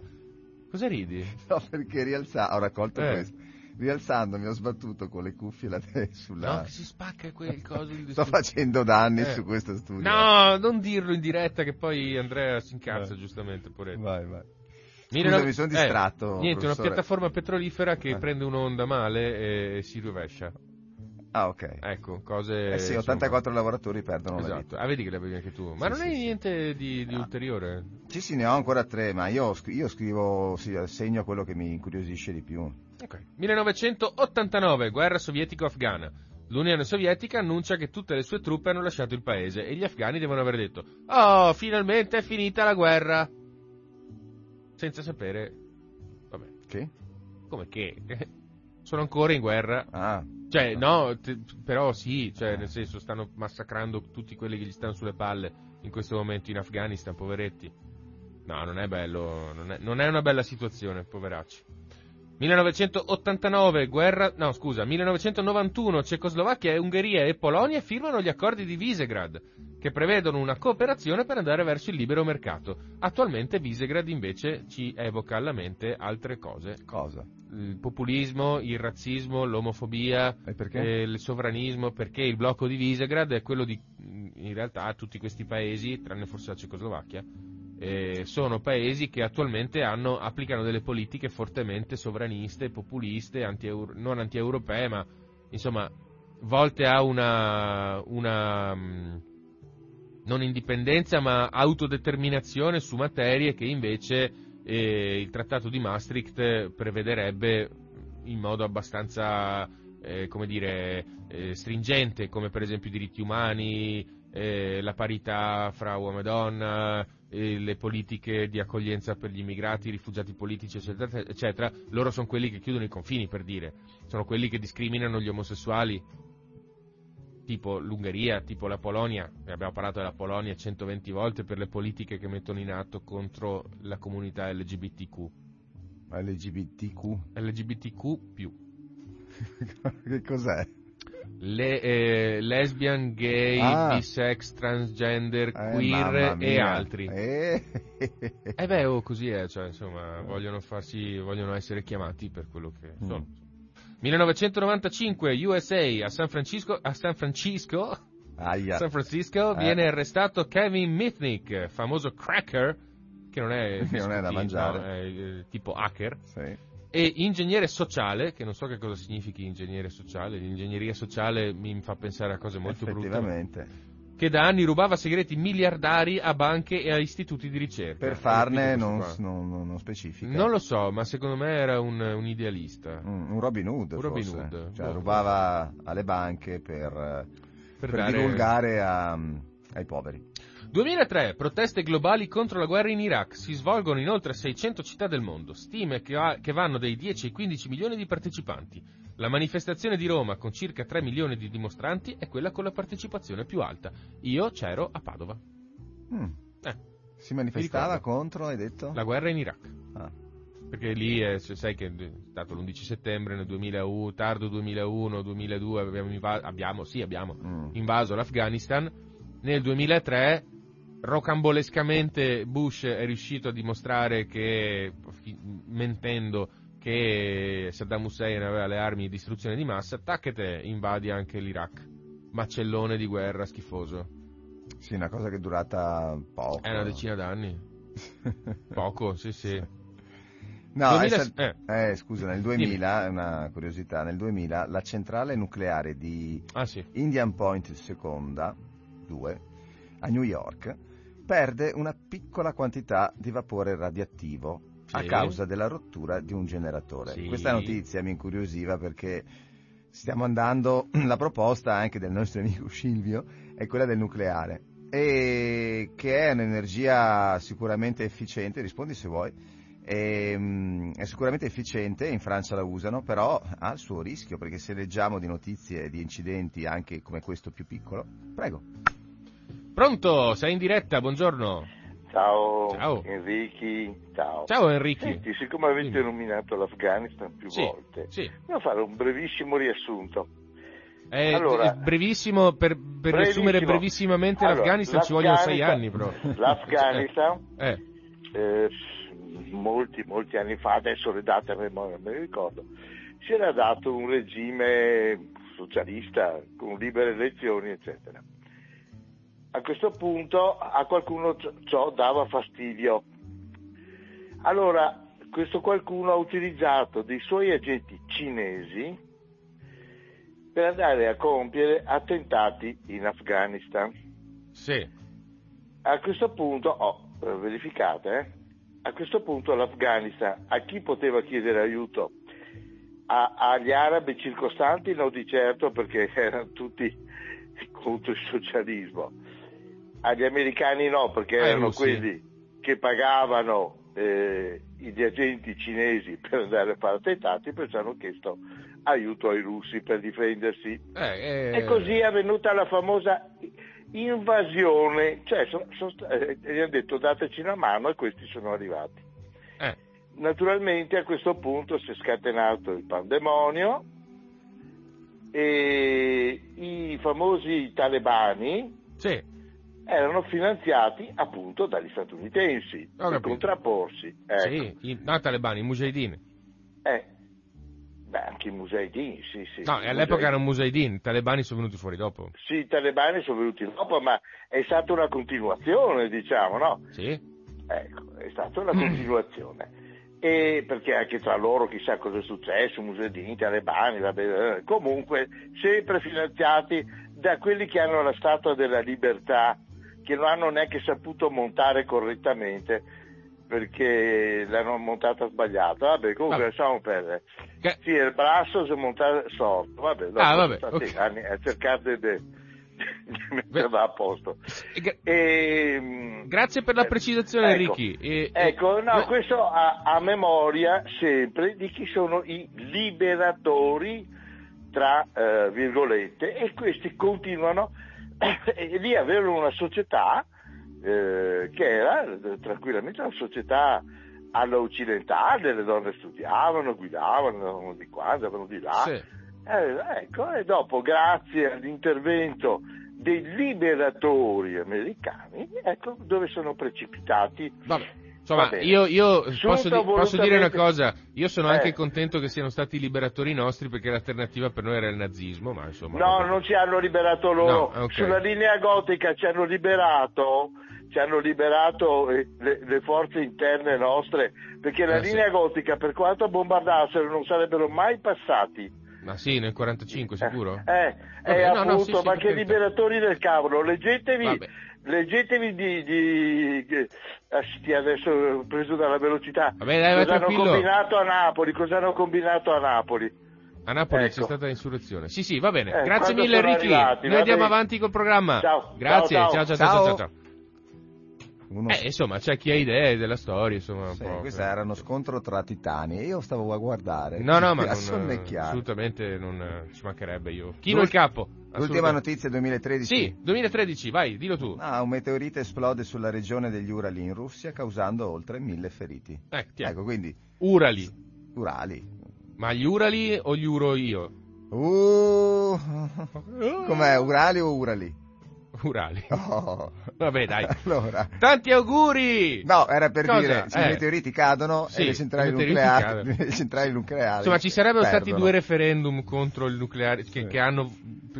Cosa ridi? No, perché rialza... ho raccolto Eh. questo. Rialzandomi ho sbattuto con le cuffie la testa sulla... No, che si spacca quel coso Sto facendo danni Eh. su questo studio. No, non dirlo in diretta che poi Andrea si incazza Eh. giustamente, poretto. Vai, vai. Scusa, mi sono eh, distratto, niente, una professore. piattaforma petrolifera che Eh. prende un'onda male e si rovescia. Ah, ok. Ecco, cose... Eh sì, 84 lavoratori perdono la Esatto, vita. ah, vedi che le avevi anche tu. Ma Sì, non sì, hai sì. niente di, di No. ulteriore? Sì, sì, ne ho ancora tre, ma io, io scrivo, sì, segno quello che mi incuriosisce di più. Ok. 1989, guerra sovietico-afghana. L'Unione Sovietica annuncia che tutte le sue truppe hanno lasciato il paese e gli afghani devono aver detto Oh, finalmente è finita la guerra! Senza sapere... Vabbè, Che? come che? Sono ancora in guerra. Ah, Cioè, no, te- però sì, cioè, nel senso, stanno massacrando tutti quelli che gli stanno sulle palle in questo momento in Afghanistan, poveretti. No, non è bello, non è, non è una bella situazione, poveracci. 1989, guerra, no scusa, 1991, Cecoslovacchia, Ungheria e Polonia firmano gli accordi di Visegrad, che prevedono una cooperazione per andare verso il libero mercato. Attualmente Visegrad invece ci evoca alla mente altre cose. cosa? Il populismo, il razzismo, l'omofobia, E eh, il sovranismo, perché il blocco di Visegrad è quello di, in realtà, tutti questi paesi, tranne forse la Cecoslovacchia, eh, sono paesi che attualmente hanno- applicano delle politiche fortemente sovraniste, populiste, anti non anti-europee, ma insomma volte a una, una mh, non indipendenza ma autodeterminazione su materie che invece eh, il trattato di Maastricht prevederebbe in modo abbastanza eh, come dire, eh, stringente, come per esempio i diritti umani, eh, la parità fra uomo e donna, eh, le politiche di accoglienza per gli immigrati, i rifugiati politici, eccetera, eccetera, loro sono quelli che chiudono i confini, per dire, sono quelli che discriminano gli omosessuali, tipo l'Ungheria, tipo la Polonia, ne abbiamo parlato della Polonia 120 volte per le politiche che mettono in atto contro la comunità LGBTQ. LGBTQ. LGBTQ che cos'è? Le, eh, lesbian, gay, Ah. bisex, transgender, Eh, queer e altri. Eh. Eh beh, oh, così è, cioè, insomma, vogliono farsi, vogliono essere chiamati per quello che Mm. sono. 1995, USA, a San Francisco, a San Francisco, Aia. San Francisco Eh. viene arrestato Kevin Mitnick, famoso cracker, che non è, Che non è da mangiare. no, è eh, tipo hacker, Sì. E ingegnere sociale, che non so che cosa significhi ingegnere sociale, l'ingegneria sociale mi fa pensare a cose molto brutte, che da anni rubava segreti miliardari a banche e a istituti di ricerca. Per farne non, non, non- specifica. Non lo so, ma secondo me era un, un idealista. Mm, un Robin Hood, Un Robin. Hood, Cioè, boh. rubava alle banche per, eh, Per per dare- divulgare a- ai poveri. 2003, proteste globali contro la guerra in Iraq. Si svolgono in oltre 600 città del mondo. Stime che, ha- che vanno dai 10 ai 15 milioni di partecipanti. La manifestazione di Roma, con circa 3 milioni di dimostranti, è quella con la partecipazione più alta. Io c'ero a Padova. Mm. Eh, Si manifestava contro, hai detto? la guerra in Iraq. Ah. Perché lì è, se sai che è stato l'11 settembre nel 2001, tardo 2001, 2002 abbiamo, inva- abbiamo, sì, abbiamo Mm. invaso l'Afghanistan. Nel 2003 rocambolescamente Bush è riuscito a dimostrare che, mentendo, che Saddam Hussein aveva le armi di distruzione di massa, tac e te invadi anche l'Iraq. Macellone di guerra schifoso. Sì, una cosa che è durata poco. È una decina d'anni. Poco, sì, sì. No, 2000 è sta- eh. eh, scusa, nel 2000, è una curiosità, nel 2000 la centrale nucleare di Ah sì. Indian Point 2, a New York, perde una piccola quantità di vapore radioattivo a Sì. causa della rottura di un generatore. Sì. Questa notizia mi incuriosiva perché stiamo andando, la proposta anche del nostro amico Silvio è quella del nucleare e che è un'energia sicuramente efficiente, rispondi se vuoi, Ehm, è sicuramente efficiente, in Francia la usano, però ha il suo rischio perché se leggiamo di notizie di incidenti anche come questo più piccolo, prego. Pronto? Sei in diretta, buongiorno. Ciao, Ciao. Enrichi, ciao. Ciao Enrico. Senti, siccome avete Dimmi. nominato l'Afghanistan più Sì, volte, sì. devo fare un brevissimo riassunto. Eh, Allora- eh, brevissimo, per, per Brevissimo. riassumere brevissimamente Allora, l'Afghanistan ci vogliono sei anni però. L'Afghanistan, Eh, eh, molti, molti anni fa, adesso le date a memoria non me le ricordo, si era dato un regime socialista con libere elezioni, eccetera. A questo punto a qualcuno ciò- dava fastidio. Allora, questo qualcuno ha utilizzato dei suoi agenti cinesi per andare a compiere attentati in Afghanistan. sì. A questo punto, oh, eh, verificate, eh? a questo punto l'Afghanistan a chi poteva chiedere aiuto? A- agli arabi circostanti no di certo perché erano tutti contro il socialismo. Agli americani no perché Ai erano russi. quelli che pagavano eh, gli agenti cinesi per andare a fare attentati, perciò hanno chiesto aiuto ai russi per difendersi. Eh, eh, E così è avvenuta la famosa invasione, cioè so- so- eh, gli hanno detto dateci una mano e questi sono arrivati. eh, Naturalmente a questo punto si è scatenato il pandemonio e i famosi talebani sì, erano finanziati appunto dagli statunitensi Ho per capito. contrapporsi. Ecco. sì, i, no, talebani, i mujahideen. Eh, beh, anche i musei sì, sì. No, all'epoca erano mujahideen, i talebani sono venuti fuori dopo. Sì, i talebani sono venuti dopo, ma è stata una continuazione, diciamo, no? Sì? Ecco, è stata una continuazione. E perché anche tra loro chissà cosa è successo, Musedini, Talebani, vabbè, eh, comunque sempre finanziati da quelli che hanno la statua della libertà, che non hanno neanche saputo montare correttamente perché l'hanno montata sbagliata. Vabbè, comunque lasciamo perdere. Che- Sì, il braccio si è montato sorto, vabbè, dopo Ah, vabbè, sono stati ok. anni a cercare di, metterla a posto. E E, mm, Grazie per la eh, precisazione, ecco. Ricky. E- Ecco, no, ma- questo a, a memoria sempre di chi sono i liberatori, tra eh, virgolette, e questi continuano e lì avevano una società eh, che era eh, tranquillamente una società alla occidentale, le donne studiavano, guidavano, andavano di qua, andavano di là. Sì. Eh, ecco, e dopo, grazie all'intervento dei liberatori americani, ecco dove sono precipitati. Vabbè. Insomma, io, io posso, posso dire una cosa, io sono Eh. anche contento che siano stati i liberatori nostri perché l'alternativa per noi era il nazismo, ma insomma... No, vabbè. non ci hanno liberato loro. No, ok. Sulla linea gotica ci hanno liberato, ci hanno liberato eh, le, le forze interne nostre, perché la sì. linea gotica, per quanto bombardassero, non sarebbero mai passati. Ma sì, nel 45 sicuro? Eh, eh, Vabbè, eh, no, no, appunto, sì, sì, ma che liberatori del cavolo, leggetevi, Vabbè. leggetevi di, di, che- ah, adesso ho preso dalla velocità, Vabbè, dai, cosa hanno tranquillo. combinato a Napoli, cosa hanno combinato a Napoli. A Napoli Ecco. c'è stata l'insurrezione. Sì, sì, va bene. Eh, Grazie mille Ricky. arrivati, Noi andiamo bene. avanti col programma. Ciao, Grazie, ciao, ciao, ciao. ciao, ciao, Ciao. ciao, ciao. Uno- Eh, insomma, c'è chi ha idee della storia, insomma, un Sì, po'. questo era uno scontro tra titani e io stavo a guardare. No, no, ma non, assolutamente non eh, ci mancherebbe io. Chino il capo. L'ultima notizia 2013. Sì, 2013, vai, dillo tu. Ah, un meteorite esplode sulla regione degli Urali in Russia causando oltre mille feriti. Eh, Ecco, quindi Urali. Urali. Ma gli Urali o gli Uro io? Uh, com'è, Urali o Urali? Urali. Oh. Vabbè, dai. Allora, Tanti auguri! no, era per Cosa? dire, se Eh. i meteoriti cadono Sì, e le centrali nucleari, le centrali nucleari Insomma, ci sarebbero stati perdono. due referendum contro il nucleare che, Sì. che hanno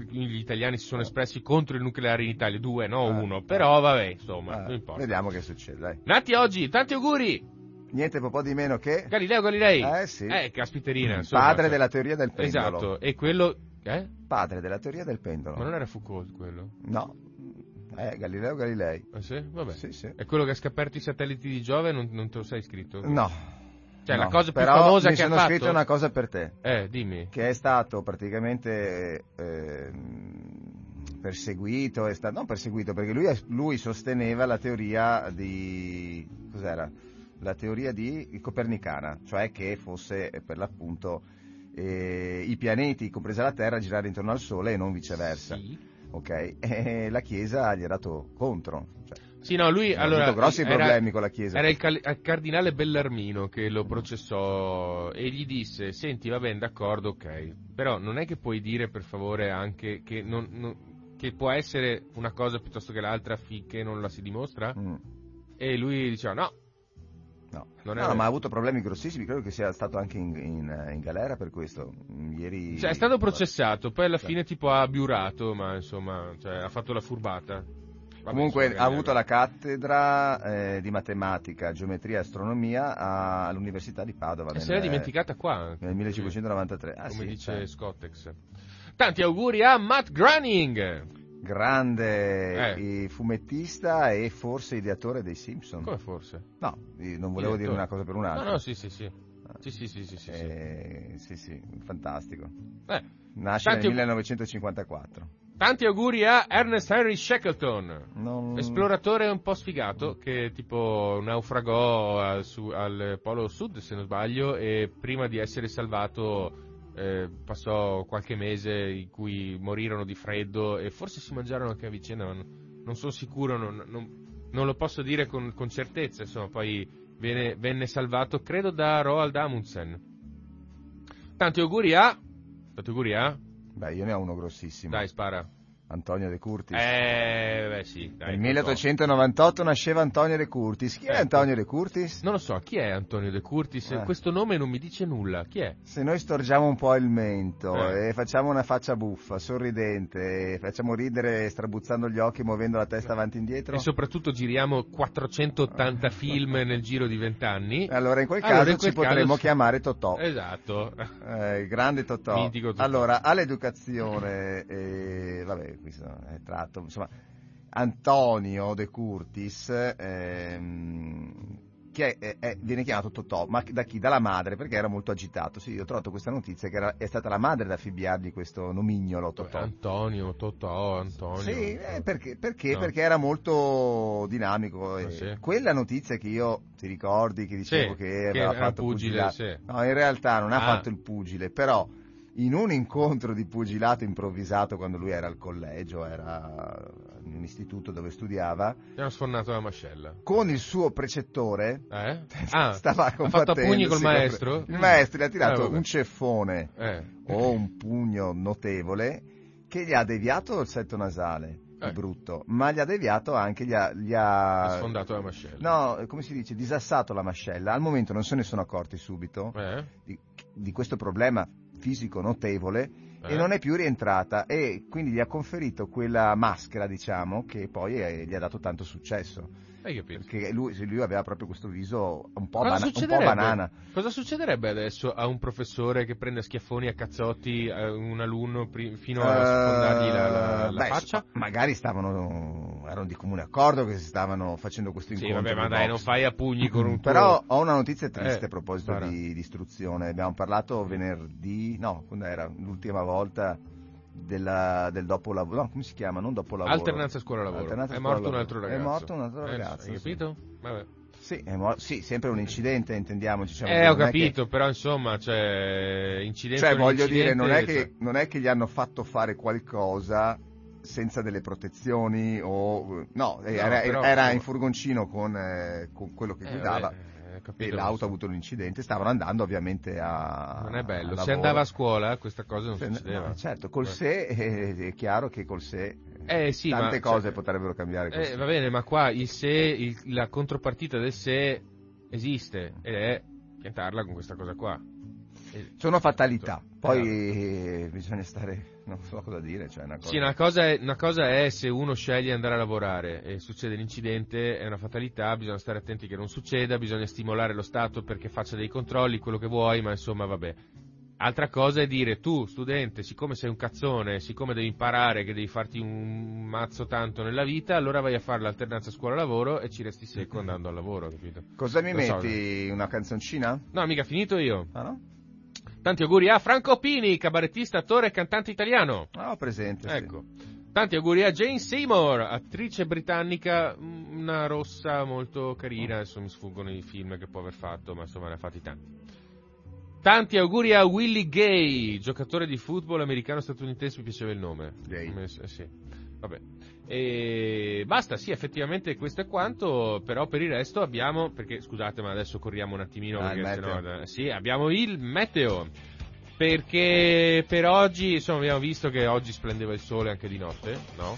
gli italiani si sono espressi contro il nucleare in Italia, due, no Ah, uno. Però vabbè, insomma, Ah, non importa. Vediamo che succede, dai. Nati oggi, tanti auguri! Niente un po' di meno che Galileo Galilei. Eh, sì. Eh, caspiterina, insomma. padre cioè- della teoria del pendolo. Esatto, e quello eh? Padre della teoria del pendolo. Ma non era Foucault quello? No, eh, Galileo Galilei. Ah, sì? Vabbè. Sì, sì. È quello che ha scoperto i satelliti di Giove, non, non te lo sei scritto? No. Cioè, no. la cosa più Però famosa mi che ha sono fatto? scritto una cosa per te, Eh, dimmi. che è stato praticamente ehm, perseguito, è stato, non perseguito, perché lui, lui sosteneva la teoria di, cos'era? La teoria di copernicana, cioè che fosse eh, per l'appunto eh, i pianeti, compresa la Terra, girare intorno al Sole e non viceversa. Sì. Ok? E la Chiesa gli ha dato contro. Cioè, Sì, no, lui ha allora avuto grossi era- problemi con la Chiesa. Era il, cal- cardinale Bellarmino che lo processò e gli disse: Senti, va bene, d'accordo, ok. Però non è che puoi dire per favore anche che, non- non- che può essere una cosa piuttosto che l'altra finché non la si dimostra? Mm. E lui diceva: No, No, No, vero. ma ha avuto problemi grossissimi, credo che sia stato anche in, in- in galera per questo. Ieri... cioè, è stato processato, poi alla Sì. fine tipo ha biurato, ma insomma, cioè, ha fatto la furbata. Vabbè, Comunque insomma, ha avuto la cattedra eh, di matematica, geometria e astronomia a- all'Università di Padova E nel, se l'è dimenticata qua. nel 1593. Ah, come sì, dice cioè, Scottex. Tanti auguri a Matt Groening! Grande Eh. fumettista e forse ideatore dei Simpson. Come forse? No, non volevo dire Ideatore. una cosa per un'altra. No, no, sì, sì, sì. Sì, sì, sì, sì, sì, sì. Eh, sì, sì, fantastico. Eh, Nasce Tanti- nel 1954. tanti auguri a Ernest Henry Shackleton. Non... Esploratore un po' sfigato che tipo naufragò al, su- al Polo Sud se non sbaglio e prima di essere salvato eh, passò qualche mese in cui morirono di freddo e forse si mangiarono anche a vicenda ma non, non sono sicuro, non, non- non lo posso dire con, con certezza, insomma poi viene- venne salvato credo da Roald Amundsen. Tanti auguri a... Tanti auguri a... Beh, io ne ho uno grossissimo. Dai spara. Antonio De Curtis. Eh, beh sì, dai. Nel lo so. 1898 nasceva Antonio De Curtis. Chi è Ecco. Antonio De Curtis? Non lo so, chi è Antonio De Curtis? Eh. Questo nome non mi dice nulla. Chi è? Se noi storgiamo un po' il mento Eh. e facciamo una faccia buffa, sorridente, e facciamo ridere strabuzzando gli occhi, muovendo la testa avanti e indietro, E soprattutto giriamo 480 film nel giro di 20 anni. allora in quel Allora, caso in quel ci potremmo caso- chiamare Totò. Esatto. Eh, grande Totò. Mitico Totò. Allora, all'educazione, eh, vabbè, questo è tratto, insomma, Antonio De Curtis, ehm, che è- è- viene chiamato Totò, ma da chi? Dalla madre, perché era molto agitato. Sì, io ho trovato questa notizia che era- è stata la madre ad affibbiargli questo nomignolo Totò. Antonio, Totò, Antonio. Sì, eh, perché, perché? No. Perché era molto dinamico. e Ah, sì? Quella notizia che io, ti ricordi, che dicevo Sì, che che aveva era fatto pugile, pugilato. sì. No, in realtà non ha Ah. fatto il pugile, però in un incontro di pugilato improvvisato quando lui era al collegio, era in un istituto dove studiava, Abbiamo sfondato la mascella. con il suo precettore Eh? Ah, stava ha fatto combattendo. pugni col maestro? Il maestro gli ha tirato Eh, un ceffone Eh. o un pugno notevole che gli ha deviato il setto nasale, Eh. il brutto, ma gli ha deviato anche, gli ha, gli ha sfondato la mascella. no, come si dice, disassato la mascella. Al momento non se ne sono accorti subito Eh? di, di questo problema fisico notevole Eh? e non è più rientrata e quindi gli ha conferito quella maschera, diciamo, che poi eh, gli ha dato tanto successo. Perché lui, lui aveva proprio questo viso un po', bana- un po' banana. Cosa succederebbe adesso a un professore che prende a schiaffoni a cazzotti eh, un alunno pri- fino a sfondargli la, la- Eh, la beh, faccia? ma- magari stavano, erano di comune accordo che si stavano facendo questo Sì, incontro. vabbè, ma dai, box. non fai a pugni con un tuo- Però ho una notizia triste Eh, a proposito di, di istruzione. Abbiamo parlato venerdì, no, quando era l'ultima volta della, del dopo lavoro. No, come si chiama? Non dopo lavoro. Alternanza scuola-lavoro. Alternanza è morto un scuola-lavoro. altro ragazzo. È morto un altro Eh, ragazzo. Hai sì. capito? Vabbè. Sì, è mor- sì, sempre un incidente, intendiamoci. cioè, Eh, ho è che- capito, però insomma, cioè, incidente Cioè, voglio dire, non è, che, non è che gli hanno fatto fare qualcosa senza delle protezioni o... No, eh, era, però- era in furgoncino con, eh, con quello che cioè, eh, guidava vabbè, e l'auto ha avuto un incidente. Stavano andando ovviamente a... Non è bello. Se andava a scuola, questa cosa non Se- succedeva. no, certo, col Eh. se eh, è chiaro che col se Eh, sì, tante ma- cose cioè- potrebbero cambiare Eh, va bene, ma qua il se, il- la contropartita del se esiste ed è piantarla con questa cosa qua. E- Sono fatalità, poi Esatto. eh, bisogna stare... non so cosa dire, cioè una cosa... Sì, una cosa, è, una cosa è se uno sceglie di andare a lavorare e succede l'incidente, è una fatalità, bisogna stare attenti che non succeda, bisogna stimolare lo Stato perché faccia dei controlli, quello che vuoi, ma insomma vabbè. Altra cosa è dire tu, studente, siccome sei un cazzone, siccome devi imparare che devi farti un mazzo tanto nella vita, allora vai a fare l'alternanza scuola-lavoro e ci resti secco andando al lavoro, capito? Cosa mi Lo so. metti? Una canzoncina? No, mica finito io. Ah no? Tanti auguri a Franco Pini, cabarettista, attore e cantante italiano. Ah, ho presente. sì. Ecco. Tanti auguri a Jane Seymour, attrice britannica, mm, una rossa molto carina, adesso mi sfuggono i film che può aver fatto, ma insomma ne ha fatti tanti. Tanti auguri a Willie Gay, giocatore di football americano-statunitense, mi piaceva il nome. Gay. Eh, sì. Vabbè. E basta, sì, effettivamente questo è quanto, però per il resto abbiamo, perché scusate ma adesso corriamo un attimino, Ah, perché sennò, sì, abbiamo il meteo. Perché per oggi, insomma, abbiamo visto che oggi splendeva il sole anche di notte, no?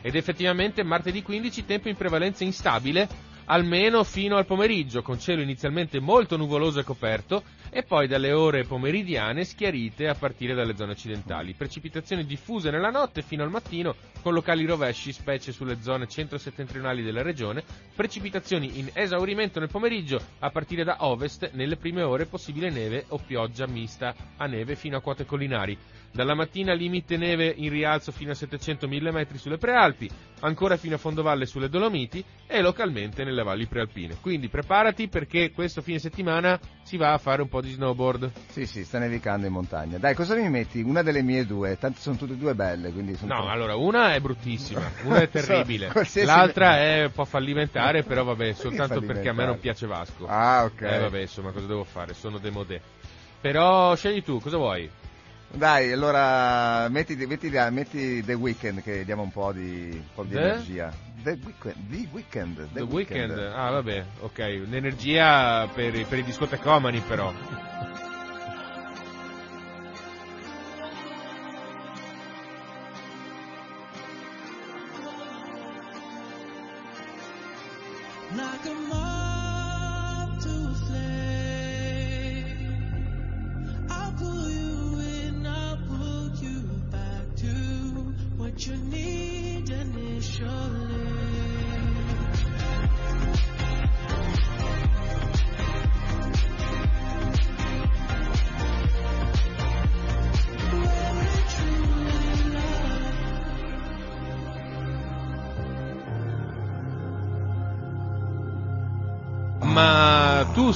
Ed effettivamente martedì 15 tempo in prevalenza instabile, almeno fino al pomeriggio, con cielo inizialmente molto nuvoloso e coperto, e poi dalle ore pomeridiane schiarite a partire dalle zone occidentali. Precipitazioni diffuse nella notte fino al mattino con locali rovesci, specie sulle zone centro-settentrionali della regione, precipitazioni in esaurimento nel pomeriggio a partire da ovest, nelle prime ore possibile neve o pioggia mista a neve fino a quote collinari. Dalla mattina limite neve in rialzo fino a 700 mm sulle prealpi, ancora fino a fondovalle sulle Dolomiti e localmente nelle valli prealpine. Quindi preparati perché questo fine settimana si va a fare un po' di snowboard. Sì, sì, sta nevicando in montagna. Dai, cosa mi metti? Una delle mie due, tanto sono tutte e due belle, quindi sono No, tre. allora una è bruttissima, una è terribile, Qualsiasi- l'altra è un po' fallimentare, però vabbè, soltanto perché a me non piace Vasco. Ah, ok. Eh vabbè, insomma, cosa devo fare? Sono demodé. Però scegli tu, cosa vuoi? Dai, allora metti, metti, metti The Weeknd che diamo un po' di, un po' di The? energia. The Weeknd, The Weeknd, The Weeknd. Ah, vabbè, ok. L'energia per, per i discotecomani, però.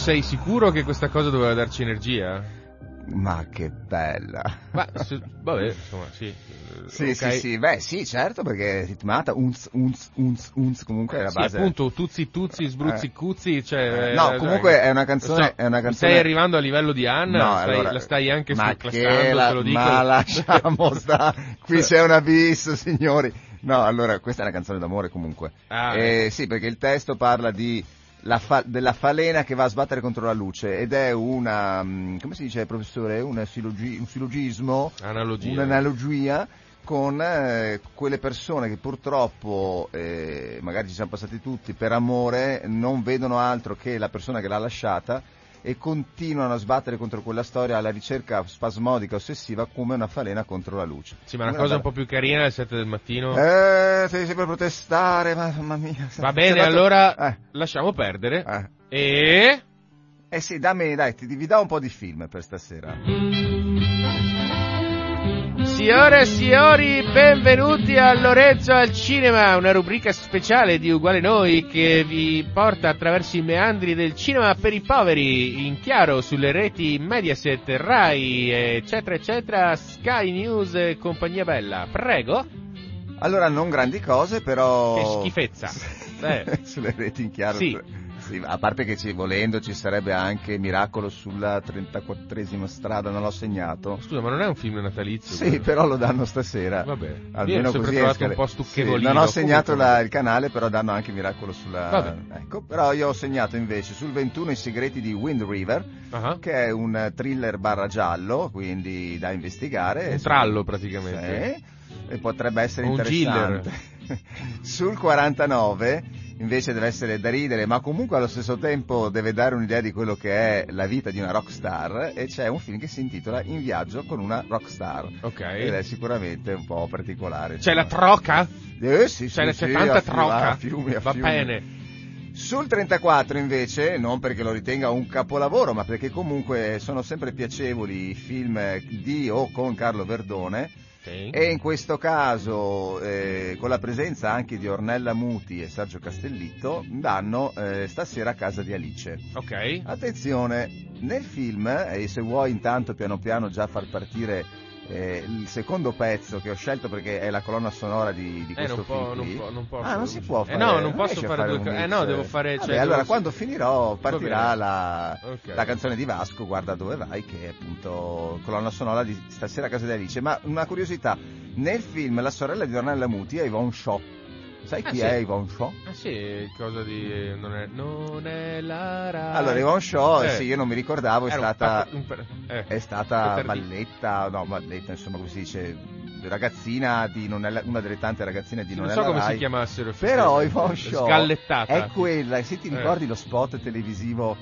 Sei sicuro che questa cosa doveva darci energia? Ma che bella. Ma, se- vabbè, insomma, sì. eh, Sì, ok. sì, sì, beh sì, certo, perché è ritmata, unz, unz, unz, unz, comunque è la Sì, base. appunto, tuzzi tuzzi, sbruzzi Eh. cuzzi, cioè... Eh, no, eh, comunque è una canzone- so, è una canzone- Stai arrivando a livello di Anna, No, stai- allora, la stai anche surclassando, la- te lo dico. Ma lasciamo sta, qui c'è un abisso, signori. No, allora, questa è una canzone d'amore comunque. Ah, Eh, Sì, perché il testo parla di fa- della falena che va a sbattere contro la luce ed è una, mm, come si dice professore, una silogi- un silogismo, Analogia. un'analogia con eh, quelle persone che purtroppo, eh, magari ci siamo passati tutti, per amore non vedono altro che la persona che l'ha lasciata e continuano a sbattere contro quella storia alla ricerca spasmodica, ossessiva, come una falena contro la luce. Sì, ma una Una cosa un bella- po' più carina alle 7 del mattino. Eh, devi sempre protestare, ma- mamma mia. Va Sei bene, andato- allora Eh, lasciamo perdere. eh. E... Eh sì, dammi, dai, ti, vi do un po' di film per stasera. Signore e signori, benvenuti a Lorenzo al Cinema, una rubrica speciale di Uguale Noi che vi porta attraverso i meandri del cinema per i poveri, in chiaro sulle reti Mediaset, Rai, eccetera, eccetera, Sky News e compagnia bella. Prego. Allora, non grandi cose, però... Che schifezza. Eh. Sulle reti in chiaro. Sì. Sì, a parte che ci, volendo ci sarebbe anche Miracolo sulla 34esima strada, non l'ho segnato. Scusa, ma non è un film natalizio? Sì, quello? però lo danno stasera. Vabbè, io Almeno sempre così esca- un po' Sì, stucchevolino. non ho segnato la- il canale, però danno anche Miracolo sulla... Vabbè. Ecco, però io ho segnato invece sul 21 I segreti di Wind River, Ah, che è un thriller barra giallo, quindi da investigare. Un trallo, praticamente. Sì, e potrebbe essere Un interessante. Sul 49 invece deve essere da ridere, ma comunque allo stesso tempo deve dare un'idea di quello che è la vita di una rockstar e c'è un film che si intitola In viaggio con una rockstar. Ok. Ed è sicuramente un po' particolare. C'è la insomma. troca? Eh, sì, C'è la sì, 70 a fiumi, troca? a fiumi, a Va fiumi. bene. Sul 34 invece, non perché lo ritenga un capolavoro, ma perché comunque sono sempre piacevoli i film di o con Carlo Verdone Sì. e in questo caso eh, con la presenza anche di Ornella Muti e Sergio Castellitto danno eh, stasera a casa di Alice. Ok. Attenzione, nel film, e se vuoi intanto piano piano già far partire eh, il secondo pezzo che ho scelto perché è la colonna sonora di, di Eh, questo non, può, film non, può, non posso. Ah, non si può fare. Eh, no, non posso a fare, due cose. Eh, no, devo fare. Vabbè, cioè, allora devo- quando finirò partirà la, Ok. la canzone di Vasco, Guarda dove vai, che è appunto colonna sonora di Stasera a casa di Alice. Ma una curiosità, nel film la sorella di Ornella Muti è Yvonne Shaw. Sai Ah, chi sì. è Yvonne Shaw? Ah sì, cosa di... Non è, non è la Rai. Allora, Yvonne Shaw, Eh. sì, io non mi ricordavo, è Era un stata... un per- eh. È stata Un balletta, no, balletta, insomma, come si dice, ragazzina di non è la- una delle tante ragazzine di Non non, so è la come si Rai. chiamassero. Però. Yvonne Shaw Sgallettata. è quella, se ti Eh. ricordi lo spot televisivo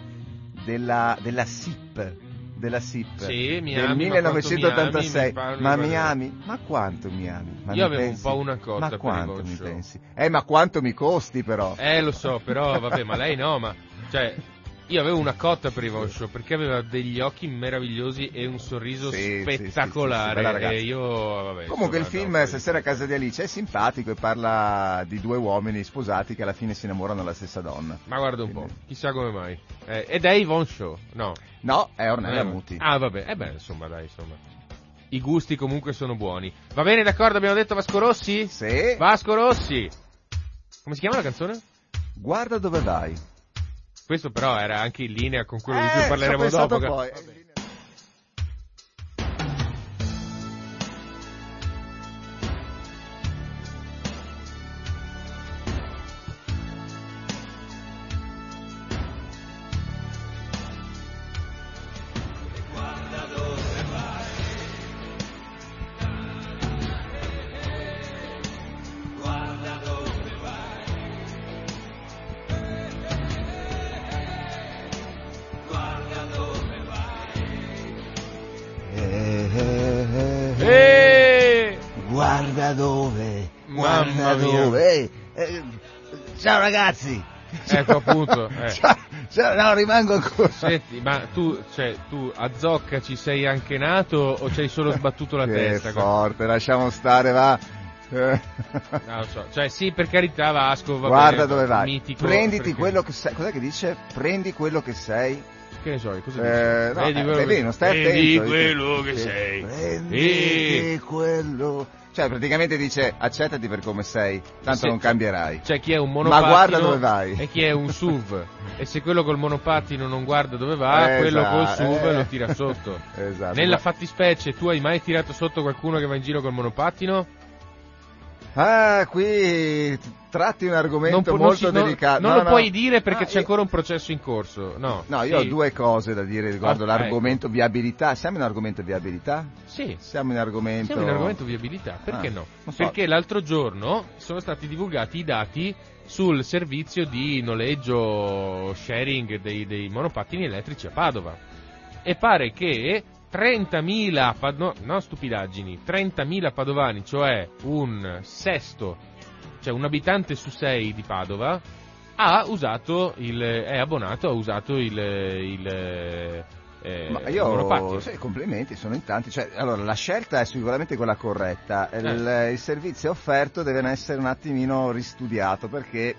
della, della SIP, della SIP Sì, mi del ami, ma quanto 1986. mi ami, mi ma mi ami? Ma quanto mi ami? Ma Io avevo pensi? un po' una cotta Ma quanto mi Show. pensi? Eh, ma quanto mi costi però? Eh, lo so, però vabbè, ma lei no, ma cioè io avevo una cotta per Yvonne Show perché aveva degli occhi meravigliosi e un sorriso Sì, sì, sì, sì, spettacolare sì, e io vabbè, Comunque il film no, Stasera a casa di Alice è simpatico e parla di due uomini sposati che alla fine si innamorano della stessa donna. Ma guarda un po', Quindi- chissà come mai. Eh, ed è Yvonne Show, no. No, è Ornella Eh, Muti. Ah, vabbè, eh beh, insomma, dai, insomma. I gusti comunque sono buoni. Va bene, d'accordo, abbiamo detto Vasco Rossi? Sì. Vasco Rossi! Come si chiama la canzone? Guarda dove vai. Questo però era anche in linea con quello di Eh, cui ci ho parleremo dopo. poi. Ragazzi. Ecco, appunto, eh. Ciao, ciao, no, rimango ancora. Senti, ma tu, cioè, tu a Zocca ci sei anche nato o ci hai solo sbattuto la che testa? forte, lasciamo stare, va. Eh. Non lo so. Cioè, sì, per carità, Vasco, va Guarda bene, dove vai. mitico, Prenditi perché- quello che sei. Cos'è che dice? Prendi quello che sei. Che ne so, io, cosa Eh, dici? no, Vedi eh, quello vedi, che- non stai Vedi attento. quello che sei. Prendi Eh. quello. Cioè, praticamente dice accettati per come sei, tanto Sì, non cioè- cambierai. C'è chi è un Ma monopattino guarda dove vai. e chi è un SUV. e se quello col monopattino non guarda dove va, Eh, quello col esatto, SUV eh. lo tira sotto. Esatto. Nella Ma- fattispecie, tu hai mai tirato sotto qualcuno che va in giro col monopattino? Ah, qui tratti un argomento molto non- delicato. Non, No, lo no. puoi dire perché Ah, c'è io- ancora un processo in corso. No, No, io Sì. ho due cose da dire riguardo Ah, l'argomento viabilità. Siamo in argomento viabilità? Sì, Siamo in argomento... siamo in argomento viabilità. Perché Ah, no? so. Perché l'altro giorno sono stati divulgati i dati sul servizio di noleggio sharing dei, dei monopattini elettrici a Padova. E pare che 30.000, pa- no, non stupidaggini, 30.000 padovani, cioè un sesto, cioè un abitante su sei di Padova, ha usato il, è abbonato, ha usato il, il, eh, Ma io, sì, complimenti, sono in tanti. Cioè, allora, la scelta è sicuramente quella corretta. Il, Eh. il servizio offerto deve essere un attimino ristudiato perché.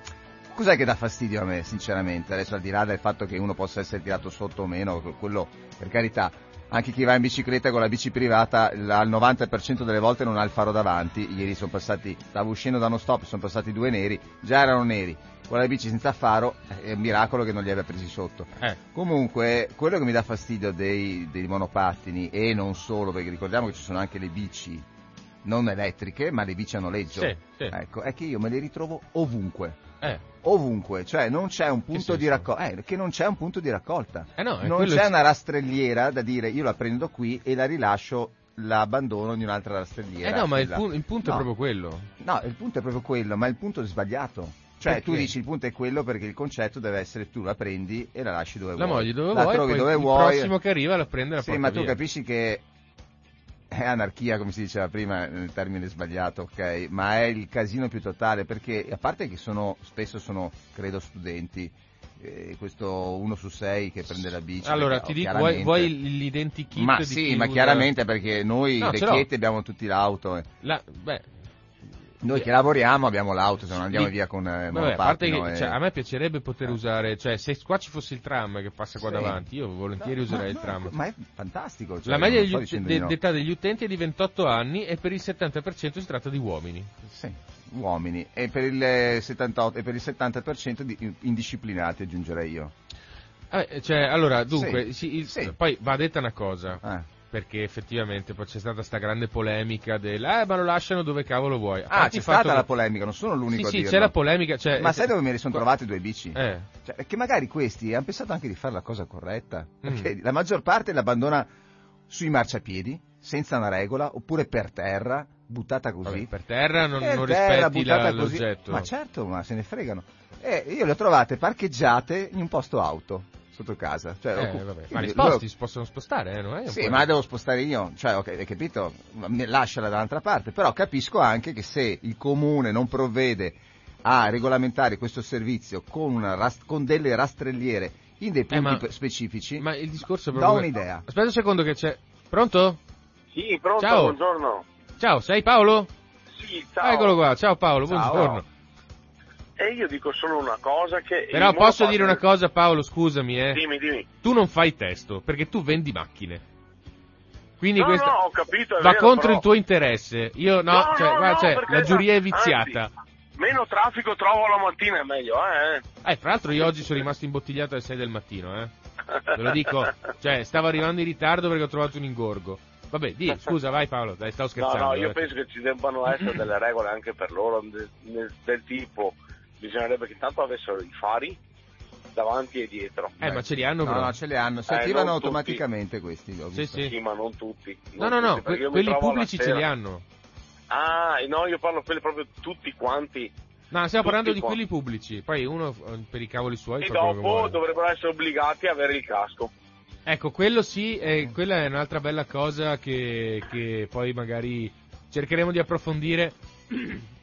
Cos'è che dà fastidio a me, sinceramente? Adesso al di là del fatto che uno possa essere tirato sotto o meno, quello per carità. Anche chi va in bicicletta con la bici privata al 90% delle volte non ha il faro davanti. Ieri sono passati, stavo uscendo da uno stop, sono passati due neri, già erano neri. Con la bici senza faro è un miracolo che non li abbia presi sotto. Eh. Comunque, quello che mi dà fastidio dei, dei monopattini, e non solo, perché ricordiamo che ci sono anche le bici non elettriche, ma le bici a noleggio. Sì, sì. Ecco, è che io me le ritrovo ovunque. Eh. Ovunque, cioè non c'è un punto di raccolta. Eh, che non c'è un punto di raccolta. Eh no, non c'è una rastrelliera da dire io la prendo qui e la rilascio, la abbandono in un'altra rastrelliera. Eh no, ma il, pu- il punto No. è proprio quello. No, il punto è proprio quello, ma il punto è sbagliato. Cioè, Perché? tu dici il punto è quello perché il concetto deve essere tu la prendi e la lasci dove La vuoi. moglie dove la vuoi, trovi dove il vuoi. prossimo che arriva la prende e la Sì, ma tu via. capisci che è anarchia, come si diceva prima, nel termine sbagliato, ok? Ma è il casino più totale perché, a parte che sono, spesso sono, credo, studenti, eh, questo uno su sei che prende la bici. Allora, perché, ti dico, chiaramente- vuoi, vuoi l'identikit Ma sì, ma usa- chiaramente perché noi No, vecchietti abbiamo tutti l'auto. eh. La- beh, Noi che lavoriamo abbiamo l'auto, se non andiamo via con eh, vabbè, a parte che e- cioè, a me piacerebbe poter usare, cioè se qua ci fosse il tram che passa qua Sì. davanti, io volentieri No, userei no, il tram. Ma è fantastico. cioè, la media degli ut- de- di no. d'età degli utenti è di 28 anni e per il 70% si tratta di uomini. Sì, uomini. E per il, eh, 78, e per il 70% di indisciplinati, aggiungerei io. Eh, cioè, allora, dunque, Sì, sì, il- sì. poi va detta una cosa, Ah. Perché effettivamente poi c'è stata sta grande polemica del eh, ma lo lasciano dove cavolo vuoi. Ah, c'è stata la polemica, non sono l'unico Sì, a sì, c'è la polemica, cioè, Ma sai dove me li sono trovati due bici? Eh. Cioè, che magari questi hanno pensato anche di fare la cosa corretta. Mm. Perché la maggior parte l'abbandona sui marciapiedi, senza una regola, oppure per terra, buttata così. Vabbè, per terra non, Per non terra, rispetti la- l'oggetto. Ma certo, ma se ne fregano. E io le ho trovate parcheggiate in un posto auto. Sotto casa. Cioè, Eh, vabbè. Ma li quindi sposti, loro- si possono spostare, eh, non è un Sì, ma la devo spostare io, cioè, ok, hai capito? Lasciala dall'altra parte, però capisco anche che se il comune non provvede a regolamentare questo servizio con, una ras- con delle rastrelliere in dei punti Eh, ma- pe- specifici, Ma il discorso è do proprio... un'idea. Aspetta un secondo che c'è... Pronto? Sì, pronto, Ciao. buongiorno. Ciao, sei Paolo? Sì, ciao. Eccolo qua, ciao Paolo, Ciao. buongiorno. E io dico solo una cosa che... Però posso dire una cosa Paolo, scusami eh. Dimmi, dimmi. Tu non fai testo, perché tu vendi macchine. Quindi No, questo no, capito, va vero, contro però- il tuo interesse. Io no, No, cioè, no, guarda, no, cioè, la giuria è anzi, viziata. Meno traffico trovo la mattina è meglio, eh? Eh, fra l'altro io oggi sono rimasto imbottigliato alle 6 del mattino, eh. Ve lo dico, cioè, stavo arrivando in ritardo perché ho trovato un ingorgo. Vabbè, di, scusa, vai Paolo, dai, stavo No, scherzando. no, io eh. penso che ci debbano essere delle regole anche per loro, de- nel- del tipo, bisognerebbe che tanto avessero i fari davanti e dietro. Eh, ma ce li hanno No, però. no, ce li hanno, si Eh, attivano non tutti. automaticamente questi. Sì, sì. Sì, ma non tutti. No, non no, no, tutti, mi quelli pubblici ce li hanno. Ah, no, io parlo quelli proprio tutti quanti. No, stiamo parlando Tutti di qua. quelli pubblici. Poi uno eh, per i cavoli suoi E dopo dovrebbero essere obbligati a avere il casco. Ecco, quello sì, eh, quella è un'altra bella cosa che, che poi magari cercheremo di approfondire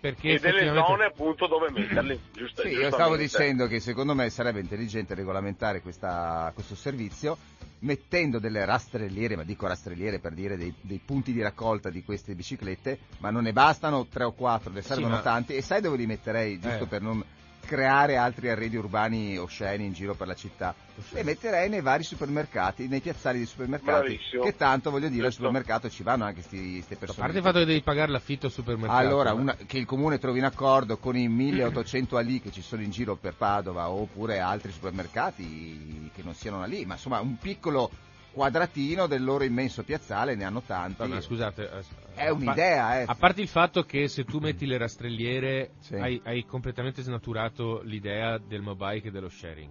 perché e delle effettivamente... zone appunto dove metterli. Giusto, Sì, io stavo dicendo che secondo me sarebbe intelligente regolamentare questa- questo servizio mettendo delle rastrelliere, ma dico rastrelliere per dire dei, dei punti di raccolta di queste biciclette, ma non ne bastano tre o quattro, ne servono ma- tanti e sai dove li metterei, giusto Eh. per non creare altri arredi urbani osceni in giro per la città? E metterei nei vari supermercati, nei piazzali dei supermercati, Bravissimo. che tanto voglio dire al supermercato ci vanno anche queste A persone. parte il fatto che devi pagare l'affitto al supermercato. Allora, eh. una- che il comune trovi un accordo con i 1800 Ali che ci sono in giro per Padova oppure altri supermercati che non siano lì, ma insomma un piccolo quadratino del loro immenso piazzale, ne hanno tanti. Vabbè, scusate. eh, È un'idea, eh. A parte il fatto che se tu metti le rastrelliere Sì. hai, hai completamente snaturato l'idea del mobike e dello sharing.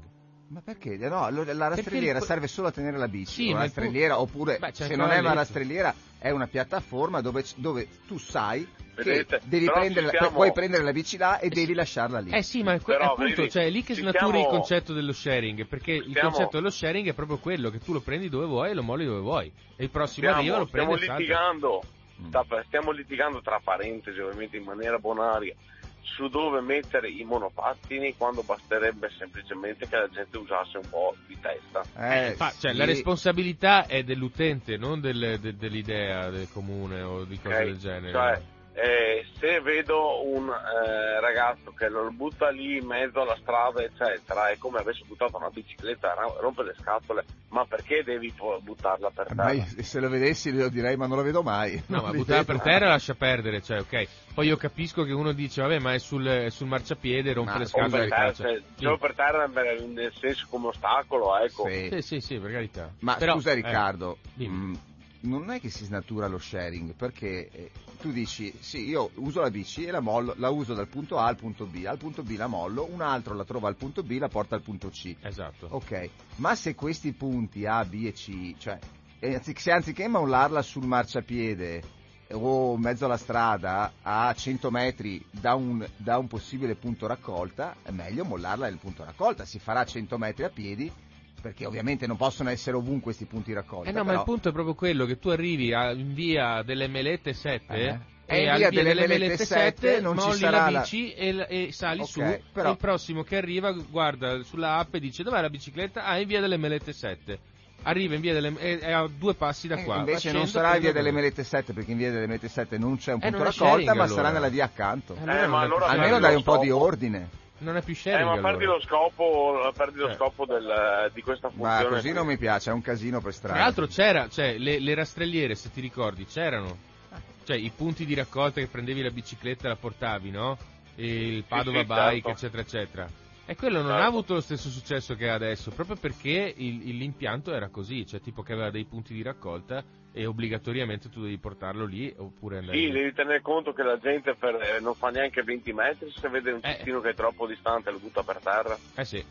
Ma perché? No, allora la rastrelliera il- serve solo a tenere la bici. Sì, la il pu- rastrelliera, oppure Beh, se non è una rastrelliera, è una piattaforma dove, dove tu sai Vedete, che devi prendere, siamo- puoi prendere la bici là e devi lasciarla lì. Eh sì, ma Però, appunto, vedi, cioè, è lì che snaturi stiamo- il concetto dello sharing, perché il stiamo- concetto dello sharing è proprio quello, che tu lo prendi dove vuoi e lo molli dove vuoi. E il prossimo Stiamo, arriva lo stiamo prendi e salta. litigando, Mm. stiamo litigando tra parentesi ovviamente in maniera bonaria su dove mettere i monopattini quando basterebbe semplicemente che la gente usasse un po' di testa. Eh, Fa- cioè, sì. la responsabilità è dell'utente, non del- de- dell'idea del comune o di cose ok? del genere. Cioè, eh, se vedo un eh, ragazzo che lo butta lì in mezzo alla strada, eccetera, è come avesse buttato una bicicletta, rompe le scatole, ma perché devi buttarla per terra? Ma io, se lo vedessi lo direi ma non lo vedo mai. No, ma buttarla per terra lascia perdere, cioè, ok. Poi io capisco che uno dice, vabbè, ma è sul, è sul marciapiede, rompe Ma le scatole per terra, cioè, solo per terra nel nel senso come ostacolo, ecco. Sì. Sì, sì, sì, per carità. Ma Però, scusa eh, Riccardo, dimmi. mh, non è che si snatura lo sharing, perché eh, tu dici, sì, io uso la bici e la mollo, la uso dal punto A al punto B, al punto B la mollo, un altro la trova al punto B, la porta al punto C. Esatto. Ok, ma se questi punti A, B e C, cioè, eh, se anziché mollarla sul marciapiede o in mezzo alla strada a 100 metri da un, da un possibile punto raccolta, è meglio mollarla nel punto raccolta, si farà 100 metri a piedi, perché ovviamente non possono essere ovunque questi punti raccolta. Eh no, ma però- il punto è proprio quello che tu arrivi a, in via delle Melette 7 Eh. e E via via delle delle Melette Melette 7 7 non ci molli sarà la la- bici e, l- e sali Ok, su però- e il prossimo che arriva guarda sulla app e dice dov'è la bicicletta? Ah, in via delle Melette 7. Arriva in via delle è, è a due passi da Eh, qua. invece Va non sarà in via delle Melette 7, perché in via delle Melette 7 non c'è un Eh, punto è raccolta, ma allora. sarà nella via accanto. Eh, ma allora Almeno dai un po' di ordine. Non è più Eh, sharing ma allora. perdi lo scopo, perdi lo Cioè. scopo del- di questa Ma funzione. così non mi piace, è un casino per strada. Tra l'altro c'era, cioè, le, le rastrelliere, se ti ricordi, c'erano. Cioè, i punti di raccolta che prendevi la bicicletta e la portavi, no? E il Padova sì, Bike, certo. eccetera, eccetera. E quello non Certo. ha avuto lo stesso successo che ha adesso, proprio perché il- il- l'impianto era così, cioè tipo che aveva dei punti di raccolta e obbligatoriamente tu devi portarlo lì oppure andare Sì, devi tenere conto che la gente per- eh, non fa neanche 20 metri, se vede un Eh. cestino che è troppo distante lo butta per terra. Eh sì.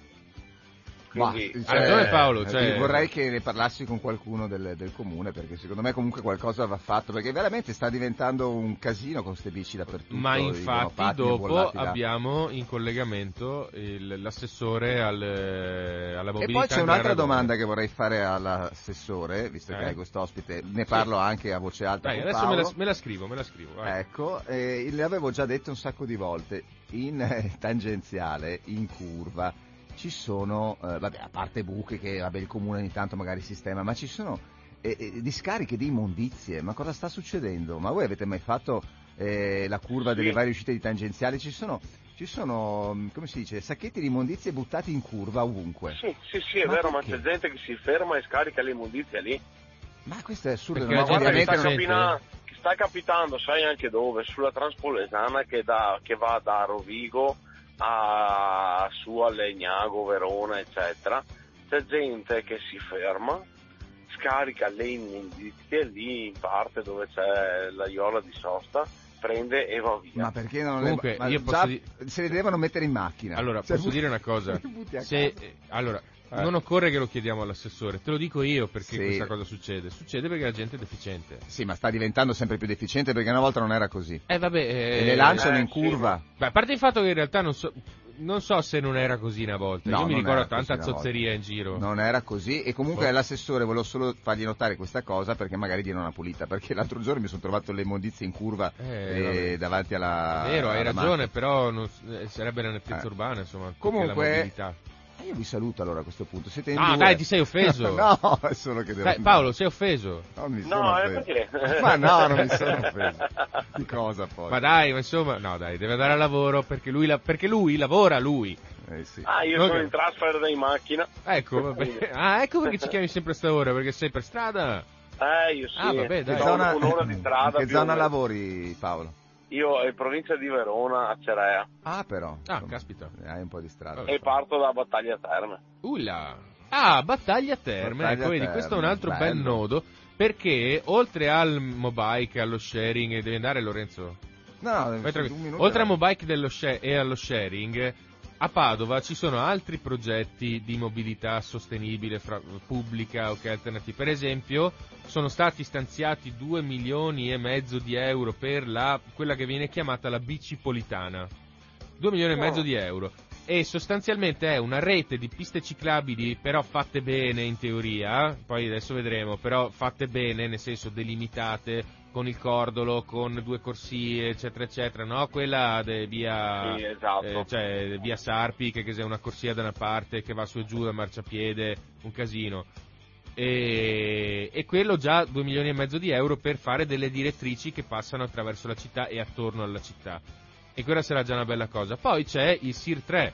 Quindi, Ma, Ha ragione Paolo, eh, cioè- vorrei che ne parlassi con qualcuno del, del comune perché secondo me comunque qualcosa va fatto perché veramente sta diventando un casino con queste bici dappertutto. Ma infatti dopo abbiamo in collegamento il- l'assessore al, alla E mobilità. poi c'è un'altra domanda che vorrei fare all'assessore, visto che Eh? hai quest'ospite, ne parlo anche a voce alta Dai, con adesso me la, me la scrivo, me la scrivo. vai. Ecco, eh, l'avevo già detto un sacco di volte, in eh, tangenziale, in curva, ci sono, eh, vabbè, a parte buche che vabbè, il comune ogni tanto magari sistema, ma ci sono eh, eh, discariche di immondizie, ma cosa sta succedendo? Ma voi avete mai fatto eh, la curva Sì. delle varie uscite di tangenziali? Ci sono, ci sono, mm, come si dice, sacchetti di immondizie buttati in curva ovunque. Sì, sì, sì, è Ma vero, ma perché? c'è gente che si ferma e scarica l'immondizia lì. Ma questo è assurdo, Perché ma Guarda che sta, capina- sta capitando, sai anche dove? Sulla Transpolesana che, da- che va da Rovigo a, su a Legnago, Verona, eccetera. C'è gente che si ferma, scarica le immondizie lì in parte dove c'è la iola di sosta, prende e va via. Ma perché non Comunque, le, ma io già posso di- se le devono mettere in macchina? Allora, Cioè, posso dire una cosa? Se, eh, allora, Eh. non occorre che lo chiediamo all'assessore, te lo dico io perché Sì. questa cosa succede. Succede perché la gente è deficiente. Sì, ma sta diventando sempre più deficiente perché una volta non era così. Eh vabbè, eh, e le lanciano eh, in sì, curva. Beh, a parte il fatto che in realtà non so, non so se non era così una volta. No, Io mi ricordo tanta zozzeria in giro. Non era così e comunque Boh. l'assessore volevo solo fargli notare questa cosa perché magari diano una pulita perché l'altro giorno mi sono trovato le immondizie in curva Eh, eh, vabbè. davanti alla È vero, hai alla ragione, macchina. però non eh, sarebbe la nettezza Eh. urbana, insomma, Comunque- la mobilità. Io vi saluto allora a questo punto. Siete in Ah, due. dai, ti sei offeso. no, è solo che devo Dai. Paolo, sei offeso. Non mi sono No, offeso. perché? Ma no, non mi sono offeso. Di cosa poi? Ma dai, ma insomma, no dai, deve andare al lavoro perché lui, la- perché lui lavora, lui. Eh, sì. Ah, io Ok. sono in trasfer in macchina. Ecco, vabbè. Ah, ecco perché ci chiami sempre a sta ora, perché sei per strada. Eh, io sì. Ah, vabbè, dai. Che zona, un'ora di strada. in che zona lavori Paolo? Io in provincia di Verona, a Cerea, Ah, però. Ah, insomma, caspita. Hai un po' di strada. E parto da Battaglia Terme. Ulla. Ah, battaglia terme, Battaglia ecco, vedi, questo è un altro bel bello. nodo, perché oltre al mobike, allo sharing, devi andare Lorenzo? No, no, Vai un tranquillo. minuto Oltre al mobike e allo sharing, a Padova ci sono altri progetti di mobilità sostenibile fra- pubblica o che alternativi. Per esempio, sono stati stanziati 2 milioni e mezzo di euro per la, quella che viene chiamata la bicipolitana. 2 milioni e mezzo Oh. di euro. E sostanzialmente è una rete di piste ciclabili, però fatte bene in teoria, poi adesso vedremo, però fatte bene, nel senso delimitate, con il cordolo, con due corsie, eccetera, eccetera, no? Quella de via, Sì, esatto. eh, cioè via Sarpi, che, che è una corsia da una parte, che va su e giù da marciapiede, un casino. E, e quello già 2 milioni e mezzo di euro per fare delle direttrici che passano attraverso la città e attorno alla città. E quella sarà già una bella cosa. Poi c'è il SIR 3.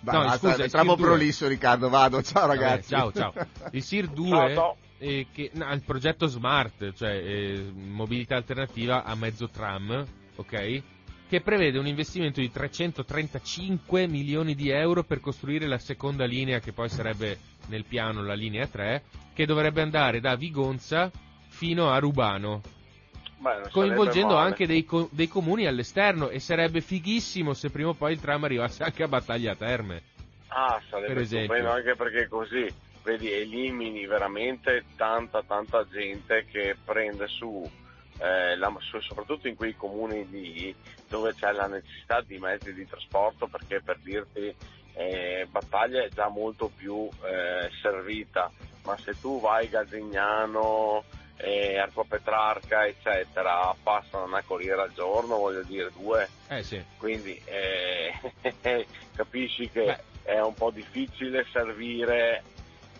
Vai, no, basta, scusa, il 2. prolisso Riccardo, vado, ciao Vabbè, ragazzi. ciao, ciao. Il SIR 2 Ciao, ciao. Eh, che, no, il progetto Smart, cioè eh, mobilità alternativa a mezzo tram, ok? Che prevede un investimento di 335 milioni di euro per costruire la seconda linea, che poi sarebbe nel piano la linea 3, che dovrebbe andare da Vigonza fino a Rubano, Beh, coinvolgendo anche dei, co- dei comuni all'esterno e sarebbe fighissimo se prima o poi il tram arrivasse anche a Battaglia Terme. Ah, sarebbe per esempio. anche perché così, vedi, elimini veramente tanta, tanta gente che prende su, eh, la- su- soprattutto in quei comuni lì dove c'è la necessità di mezzi di trasporto perché per dirti eh, Battaglia è già molto più eh, servita, ma se tu vai Gazignano, eh, Arco Petrarca, eccetera, passano una corriera al giorno, voglio dire due, Eh sì. quindi eh, capisci che Beh. è un po' difficile servire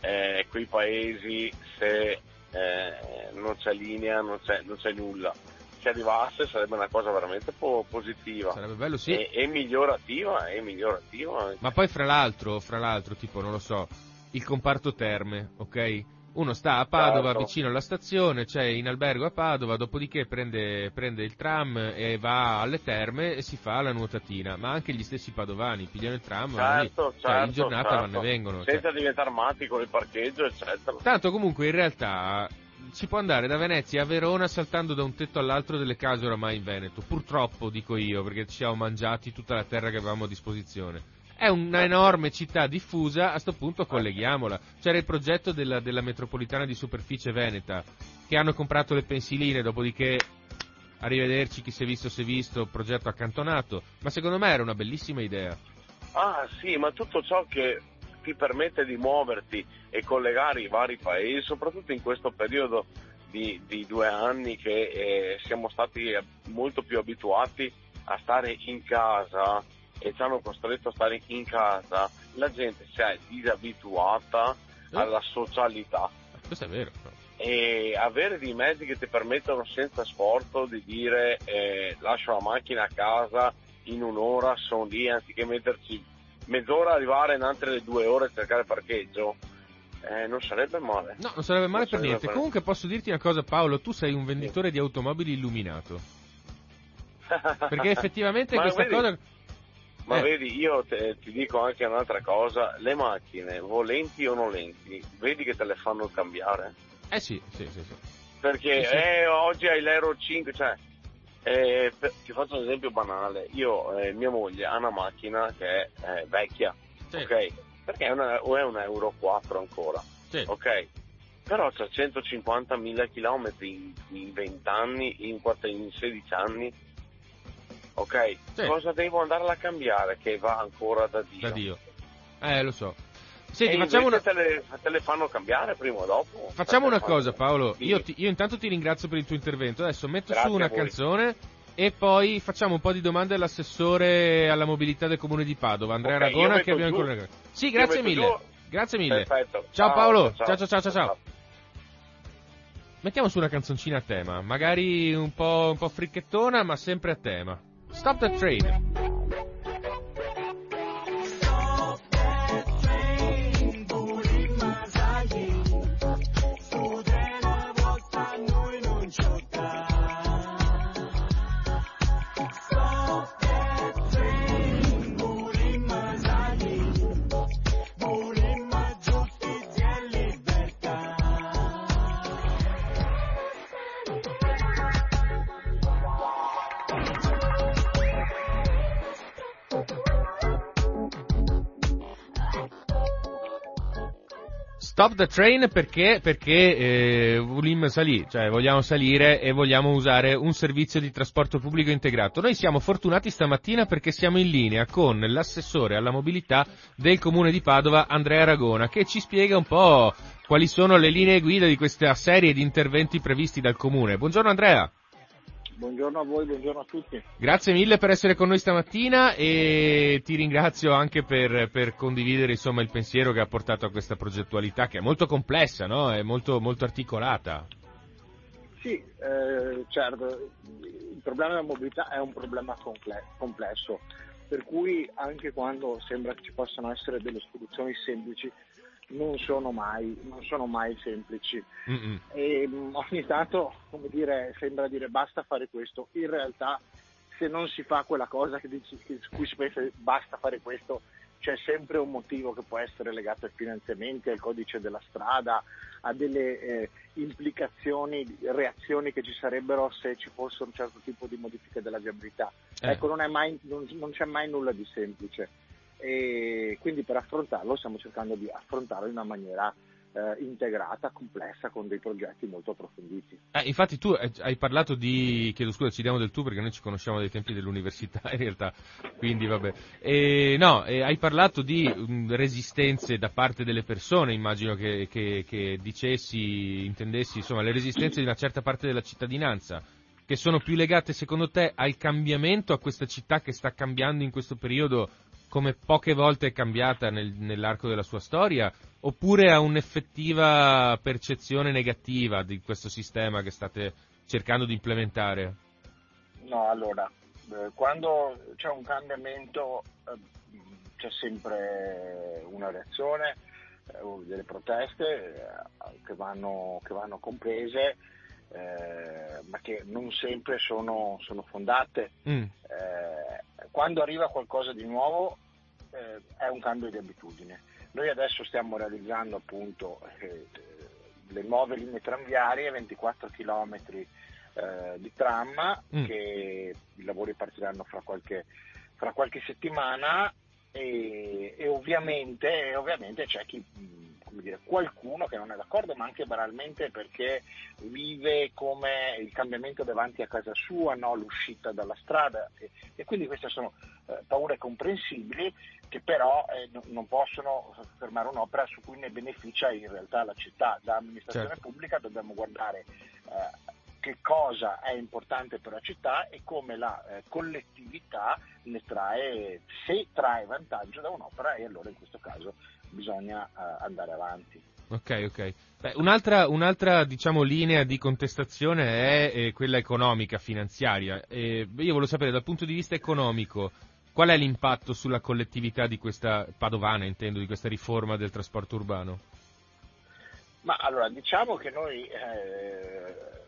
eh, quei paesi se eh, non c'è linea, non c'è, non c'è nulla. Se arrivasse sarebbe una cosa veramente po- positiva Sarebbe bello, sì. e, e migliorativa, e migliorativa. Ma poi fra l'altro, fra l'altro, tipo, non lo so, il comparto terme, ok? Uno sta a Padova Certo. vicino alla stazione, c'è in albergo a Padova, dopodiché prende, prende il tram e va alle terme e si fa la nuotatina. Ma anche gli stessi padovani pigliano il tram, vanno lì. Certo, Cioè, certo, in giornata certo. vanno e vengono. cioè. Senza diventare matti con il parcheggio, eccetera. Tanto comunque in realtà si può andare da Venezia a Verona saltando da un tetto all'altro delle case oramai in Veneto. Purtroppo, dico io, perché ci siamo mangiati tutta la terra che avevamo a disposizione. È una enorme città diffusa, a sto punto colleghiamola. C'era il progetto della, della metropolitana di superficie veneta, che hanno comprato le pensiline, dopodiché arrivederci, chi si è visto si è visto, progetto accantonato. Ma secondo me era una bellissima idea. Ah sì, ma tutto ciò che ti permette di muoverti e collegare i vari paesi, soprattutto in questo periodo di, di due anni che eh, siamo stati molto più abituati a stare in casa e ci hanno costretto a stare in casa, la gente si è disabituata Eh? alla socialità Questo è vero. e avere dei mezzi che ti permettono senza sforzo di dire eh, lascio la macchina a casa in un'ora, sono lì anziché metterci mezz'ora arrivare in altre due ore a cercare parcheggio, eh, non sarebbe male. No, non sarebbe male Non per sarebbe niente. male. Comunque posso dirti una cosa Paolo, tu sei un venditore di automobili illuminato. Perché effettivamente questa vedi- cosa... Ma Eh. vedi, io te- ti dico anche un'altra cosa, le macchine, volenti o nolenti, vedi che te le fanno cambiare. Eh sì, sì, sì. sì. Perché Sì, eh, oggi hai l'Euro 5, cioè, eh, per- ti faccio un esempio banale, io, eh, mia moglie ha una macchina che è eh, vecchia, Sì. ok? Perché è una, o è un Euro 4 ancora, ok? Però c'ha 150.000 km in, in 20 anni, in, quatt- in 16 anni, ok? Sì. Cosa devo andarla a cambiare che va ancora da Dio? Da Dio. Eh, lo so. Senti, facciamo una... te, le, te le fanno cambiare prima o dopo? Facciamo una fanno- cosa Paolo, Sì. io, ti- io intanto ti ringrazio per il tuo intervento, adesso metto Grazie su una canzone e poi facciamo un po' di domande all'assessore alla mobilità del comune di Padova, Andrea Ok, io Aragona che abbiamo giù. ancora... Sì, grazie mille, giù. grazie mille. Perfetto. Ciao, Paolo, ciao ciao ciao ciao. ciao. Mettiamo su una canzoncina a tema, magari un po', un po' fricchettona ma sempre a tema. Stop the train. Stop the train perché, perché eh, volim salì, cioè vogliamo salire e vogliamo usare un servizio di trasporto pubblico integrato. Noi siamo fortunati stamattina perché siamo in linea con l'assessore alla mobilità del comune di Padova, Andrea Aragona, che ci spiega un po' quali sono le linee guida di questa serie di interventi previsti dal comune. Buongiorno Andrea. Buongiorno a voi, buongiorno a tutti. Grazie mille per essere con noi stamattina e ti ringrazio anche per, per condividere insomma, il pensiero che ha portato a questa progettualità che è molto complessa, no? È molto, molto articolata. Sì, eh, certo, il problema della mobilità è un problema comple- complesso, per cui anche quando sembra che ci possano essere delle soluzioni semplici, non sono mai, non sono mai semplici. Mm-mm. E mh, ogni tanto, come dire, sembra dire basta fare questo. In realtà, se non si fa quella cosa che dici, che- su cui si pensa basta fare questo, c'è sempre un motivo che può essere legato ai finanziamenti, al codice della strada, a delle eh, implicazioni, reazioni che ci sarebbero se ci fosse un certo tipo di modifica della viabilità. Eh. Ecco, non, è mai- non- non c'è mai nulla di semplice e quindi per affrontarlo stiamo cercando di affrontarlo in una maniera eh, integrata, complessa, con dei progetti molto approfonditi. Eh, infatti tu hai parlato di, chiedo scusa, ci diamo del tu perché noi ci conosciamo dai tempi dell'università in realtà, quindi vabbè. E, no, eh, hai parlato di mm, resistenze da parte delle persone, immagino che, che- che dicessi, intendessi, insomma, le resistenze di una certa parte della cittadinanza, che sono più legate secondo te al cambiamento, a questa città che sta cambiando in questo periodo come poche volte è cambiata nel- nell'arco della sua storia, oppure a un'effettiva percezione negativa di questo sistema che state cercando di implementare? No, allora, eh, quando c'è un cambiamento eh, c'è sempre una reazione, eh, o delle proteste che, vanno, che vanno comprese, eh, ma che non sempre sono, sono fondate. Mm, quando arriva qualcosa di nuovo eh, è un cambio di abitudine. Noi adesso stiamo realizzando appunto eh, le nuove linee tranviarie, 24 km di tram, Mm. che i lavori partiranno fra qualche, fra qualche settimana e, e ovviamente, ovviamente c'è chi, come dire, qualcuno che non è d'accordo, ma anche banalmente perché vive come il cambiamento davanti a casa sua, no? l'uscita dalla strada e, e quindi queste sono eh, paure comprensibili che però eh, no- non possono fermare un'opera su cui ne beneficia in realtà la città. Da amministrazione Certo. pubblica dobbiamo guardare eh, che cosa è importante per la città e come la eh, collettività ne trae, se trae vantaggio da un'opera e allora in questo caso bisogna eh, andare avanti. Ok, ok. Beh, un'altra, un'altra, diciamo, linea di contestazione è eh, quella economica, finanziaria. E io volevo sapere dal punto di vista economico qual è l'impatto sulla collettività di questa padovana, intendo, di questa riforma del trasporto urbano. Ma allora diciamo che noi eh,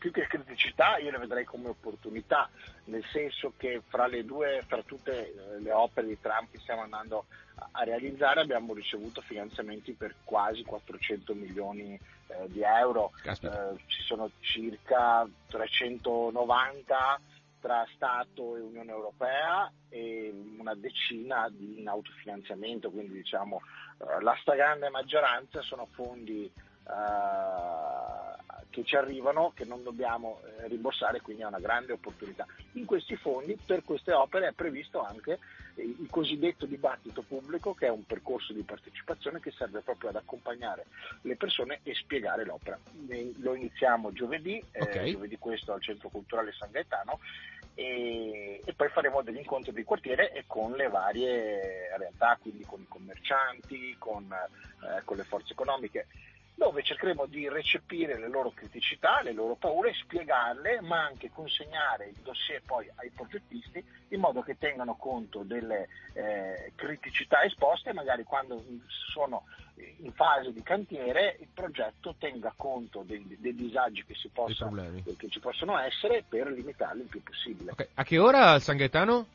più che criticità io le vedrei come opportunità, nel senso che fra le due, fra tutte eh, le opere di tram che stiamo andando a, realizzare abbiamo ricevuto finanziamenti per quasi 400 milioni eh, di euro. Eh, ci sono circa 390 tra Stato e Unione Europea e una decina di in autofinanziamento, quindi diciamo eh, la stragrande maggioranza sono fondi eh, che ci arrivano, che non dobbiamo eh, rimborsare, quindi è una grande opportunità. In questi fondi per queste opere è previsto anche eh, il cosiddetto dibattito pubblico, che è un percorso di partecipazione che serve proprio ad accompagnare le persone e spiegare l'opera. Lo iniziamo giovedì, eh, Ok. giovedì questo al Centro Culturale San Gaetano e, e poi faremo degli incontri di quartiere e con le varie realtà, quindi con i commercianti, con, eh, con le forze economiche, dove cercheremo di recepire le loro criticità, le loro paure, spiegarle, ma anche consegnare il dossier poi ai progettisti in modo che tengano conto delle eh, criticità esposte magari quando sono in fase di cantiere il progetto tenga conto dei, dei disagi che, possa, problemi. che ci possono essere per limitarli il più possibile. Ok, A che ora al San Gaetano?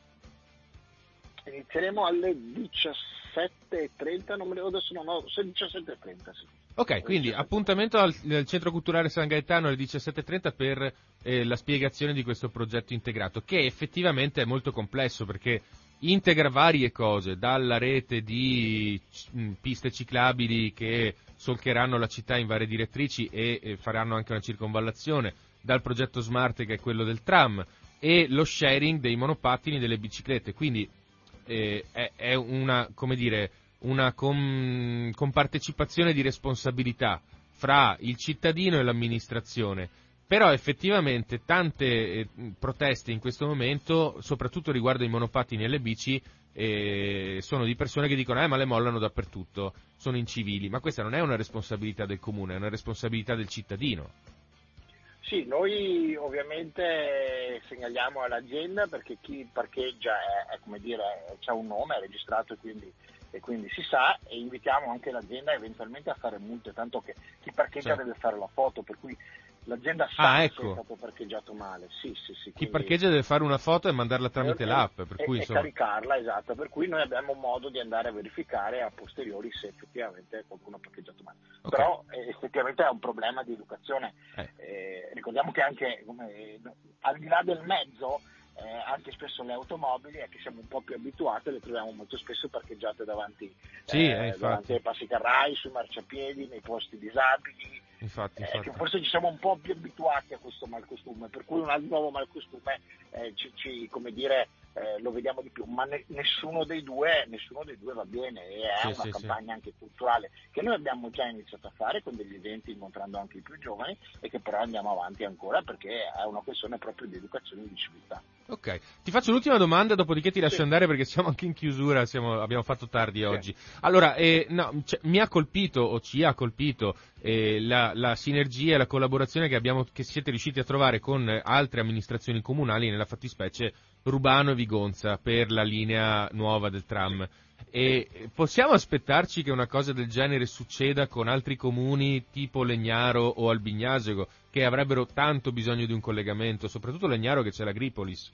Inizieremo alle 17.30, non mi ricordo adesso, no, no, 17.30 sì. Ok, quindi appuntamento al, al Centro Culturale San Gaetano alle 17.30 per eh, la spiegazione di questo progetto integrato, che effettivamente è molto complesso perché integra varie cose, dalla rete di mh, piste ciclabili che solcheranno la città in varie direttrici e, e faranno anche una circonvallazione, dal progetto Smart che è quello del tram e lo sharing dei monopattini e delle biciclette, quindi eh, è, è una, come dire, una com- compartecipazione di responsabilità fra il cittadino e l'amministrazione. Però effettivamente tante eh, proteste in questo momento, soprattutto riguardo ai monopattini e le bici, eh, sono di persone che dicono eh ma le mollano dappertutto, sono incivili, ma questa non è una responsabilità del comune, è una responsabilità del cittadino. Sì, noi ovviamente segnaliamo all'azienda perché chi parcheggia è, è come dire, c'ha un nome, è registrato e quindi, e quindi si sa e invitiamo anche l'azienda eventualmente a fare multe, tanto che chi parcheggia Sì. deve fare la foto, per cui l'azienda sa Ah, ecco. è stato parcheggiato male. Sì, sì, sì, Chi quindi- parcheggia deve fare una foto e mandarla tramite e- l'app, per e, cui e insomma... caricarla, esatto, per cui noi abbiamo modo di andare a verificare a posteriori se effettivamente qualcuno ha parcheggiato male. Ok. Però eh, effettivamente è un problema di educazione. Eh. Eh, ricordiamo che anche come, al di là del mezzo, eh, anche spesso le automobili, è che siamo un po' più abituate, le troviamo molto spesso parcheggiate davanti, Sì, eh, eh, davanti ai passi carrai, sui marciapiedi, nei posti disabili. Infatti, Eh, infatti. che forse ci siamo un po' più abituati a questo malcostume, per cui un nuovo malcostume eh, ci, ci- come dire, eh, lo vediamo di più, ma ne- nessuno, dei due, nessuno dei due va bene e è Sì, una sì, campagna anche culturale che noi abbiamo già iniziato a fare con degli eventi incontrando anche i più giovani e che però andiamo avanti ancora perché è una questione proprio di educazione e di civiltà. Ok, ti faccio l'ultima domanda, dopodiché ti lascio Sì. andare perché siamo anche in chiusura, siamo- abbiamo fatto tardi oggi. Allora, eh, no, cioè, mi ha colpito o ci ha colpito eh, la, la sinergia e la collaborazione che, abbiamo, che siete riusciti a trovare con altre amministrazioni comunali, nella fattispecie Rubano e Vigonza, per la linea nuova del tram. E possiamo aspettarci che una cosa del genere succeda con altri comuni tipo Legnaro o Albignasego che avrebbero tanto bisogno di un collegamento, soprattutto Legnaro che c'è l'Agripolis?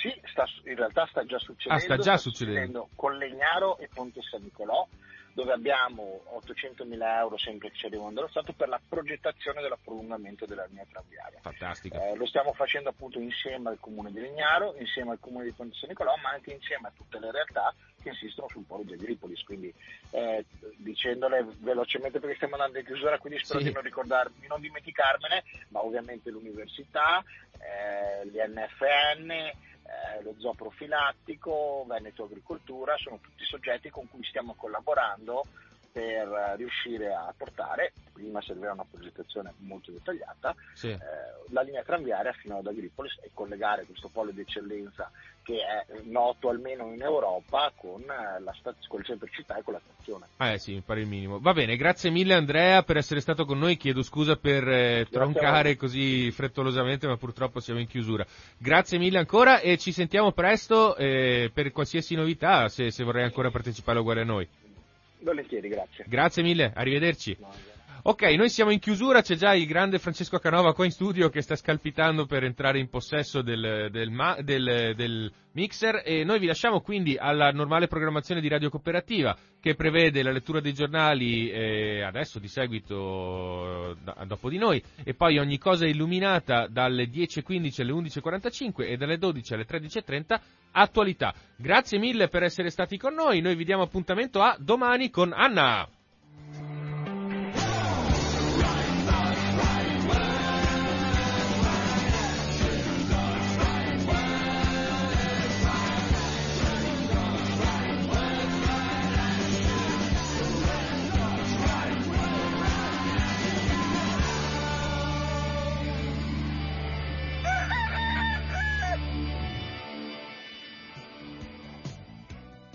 Sì, sta- in realtà sta già succedendo. Ah, sta già succedendo. con Legnaro e Ponte San Nicolò, dove abbiamo 800.000 euro sempre che ci arrivano dallo Stato per la progettazione del prolungamento della linea tranviaria. Fantastico. Eh, lo stiamo facendo appunto insieme al comune di Legnaro, insieme al comune di Ponte San Nicolò, ma anche insieme a tutte le realtà che insistono sul polo di Agripolis. Quindi eh, dicendole velocemente perché stiamo andando in chiusura, quindi spero Sì. di non ricordarmi, di non dimenticarmene, ma ovviamente l'università, eh, gli NFN, eh, lo zoo profilattico, Veneto Agricoltura, sono tutti soggetti con cui stiamo collaborando per riuscire a portare, prima serviva una progettazione molto dettagliata, Sì. eh, la linea tranviaria fino ad Agripolis e collegare questo polo di eccellenza che è noto almeno in Europa con, eh, la sta- con il centro città e con la stazione. Eh sì, mi pare il minimo. Va bene, grazie mille Andrea per essere stato con noi. Chiedo scusa per eh, troncare così frettolosamente, ma purtroppo siamo in chiusura. Grazie mille ancora e ci sentiamo presto eh, per qualsiasi novità, se, se vorrei ancora partecipare uguale a noi. Volentieri, grazie. Grazie mille, arrivederci. Ok, noi siamo in chiusura, c'è già il grande Francesco Canova qua in studio che sta scalpitando per entrare in possesso del, del del- del mixer e noi vi lasciamo quindi alla normale programmazione di Radio Cooperativa che prevede la lettura dei giornali eh, adesso di seguito dopo di noi e poi ogni cosa illuminata dalle 10.15 alle 11.45 e dalle 12 alle 13.30 attualità. Grazie mille per essere stati con noi, noi vi diamo appuntamento a domani con Anna.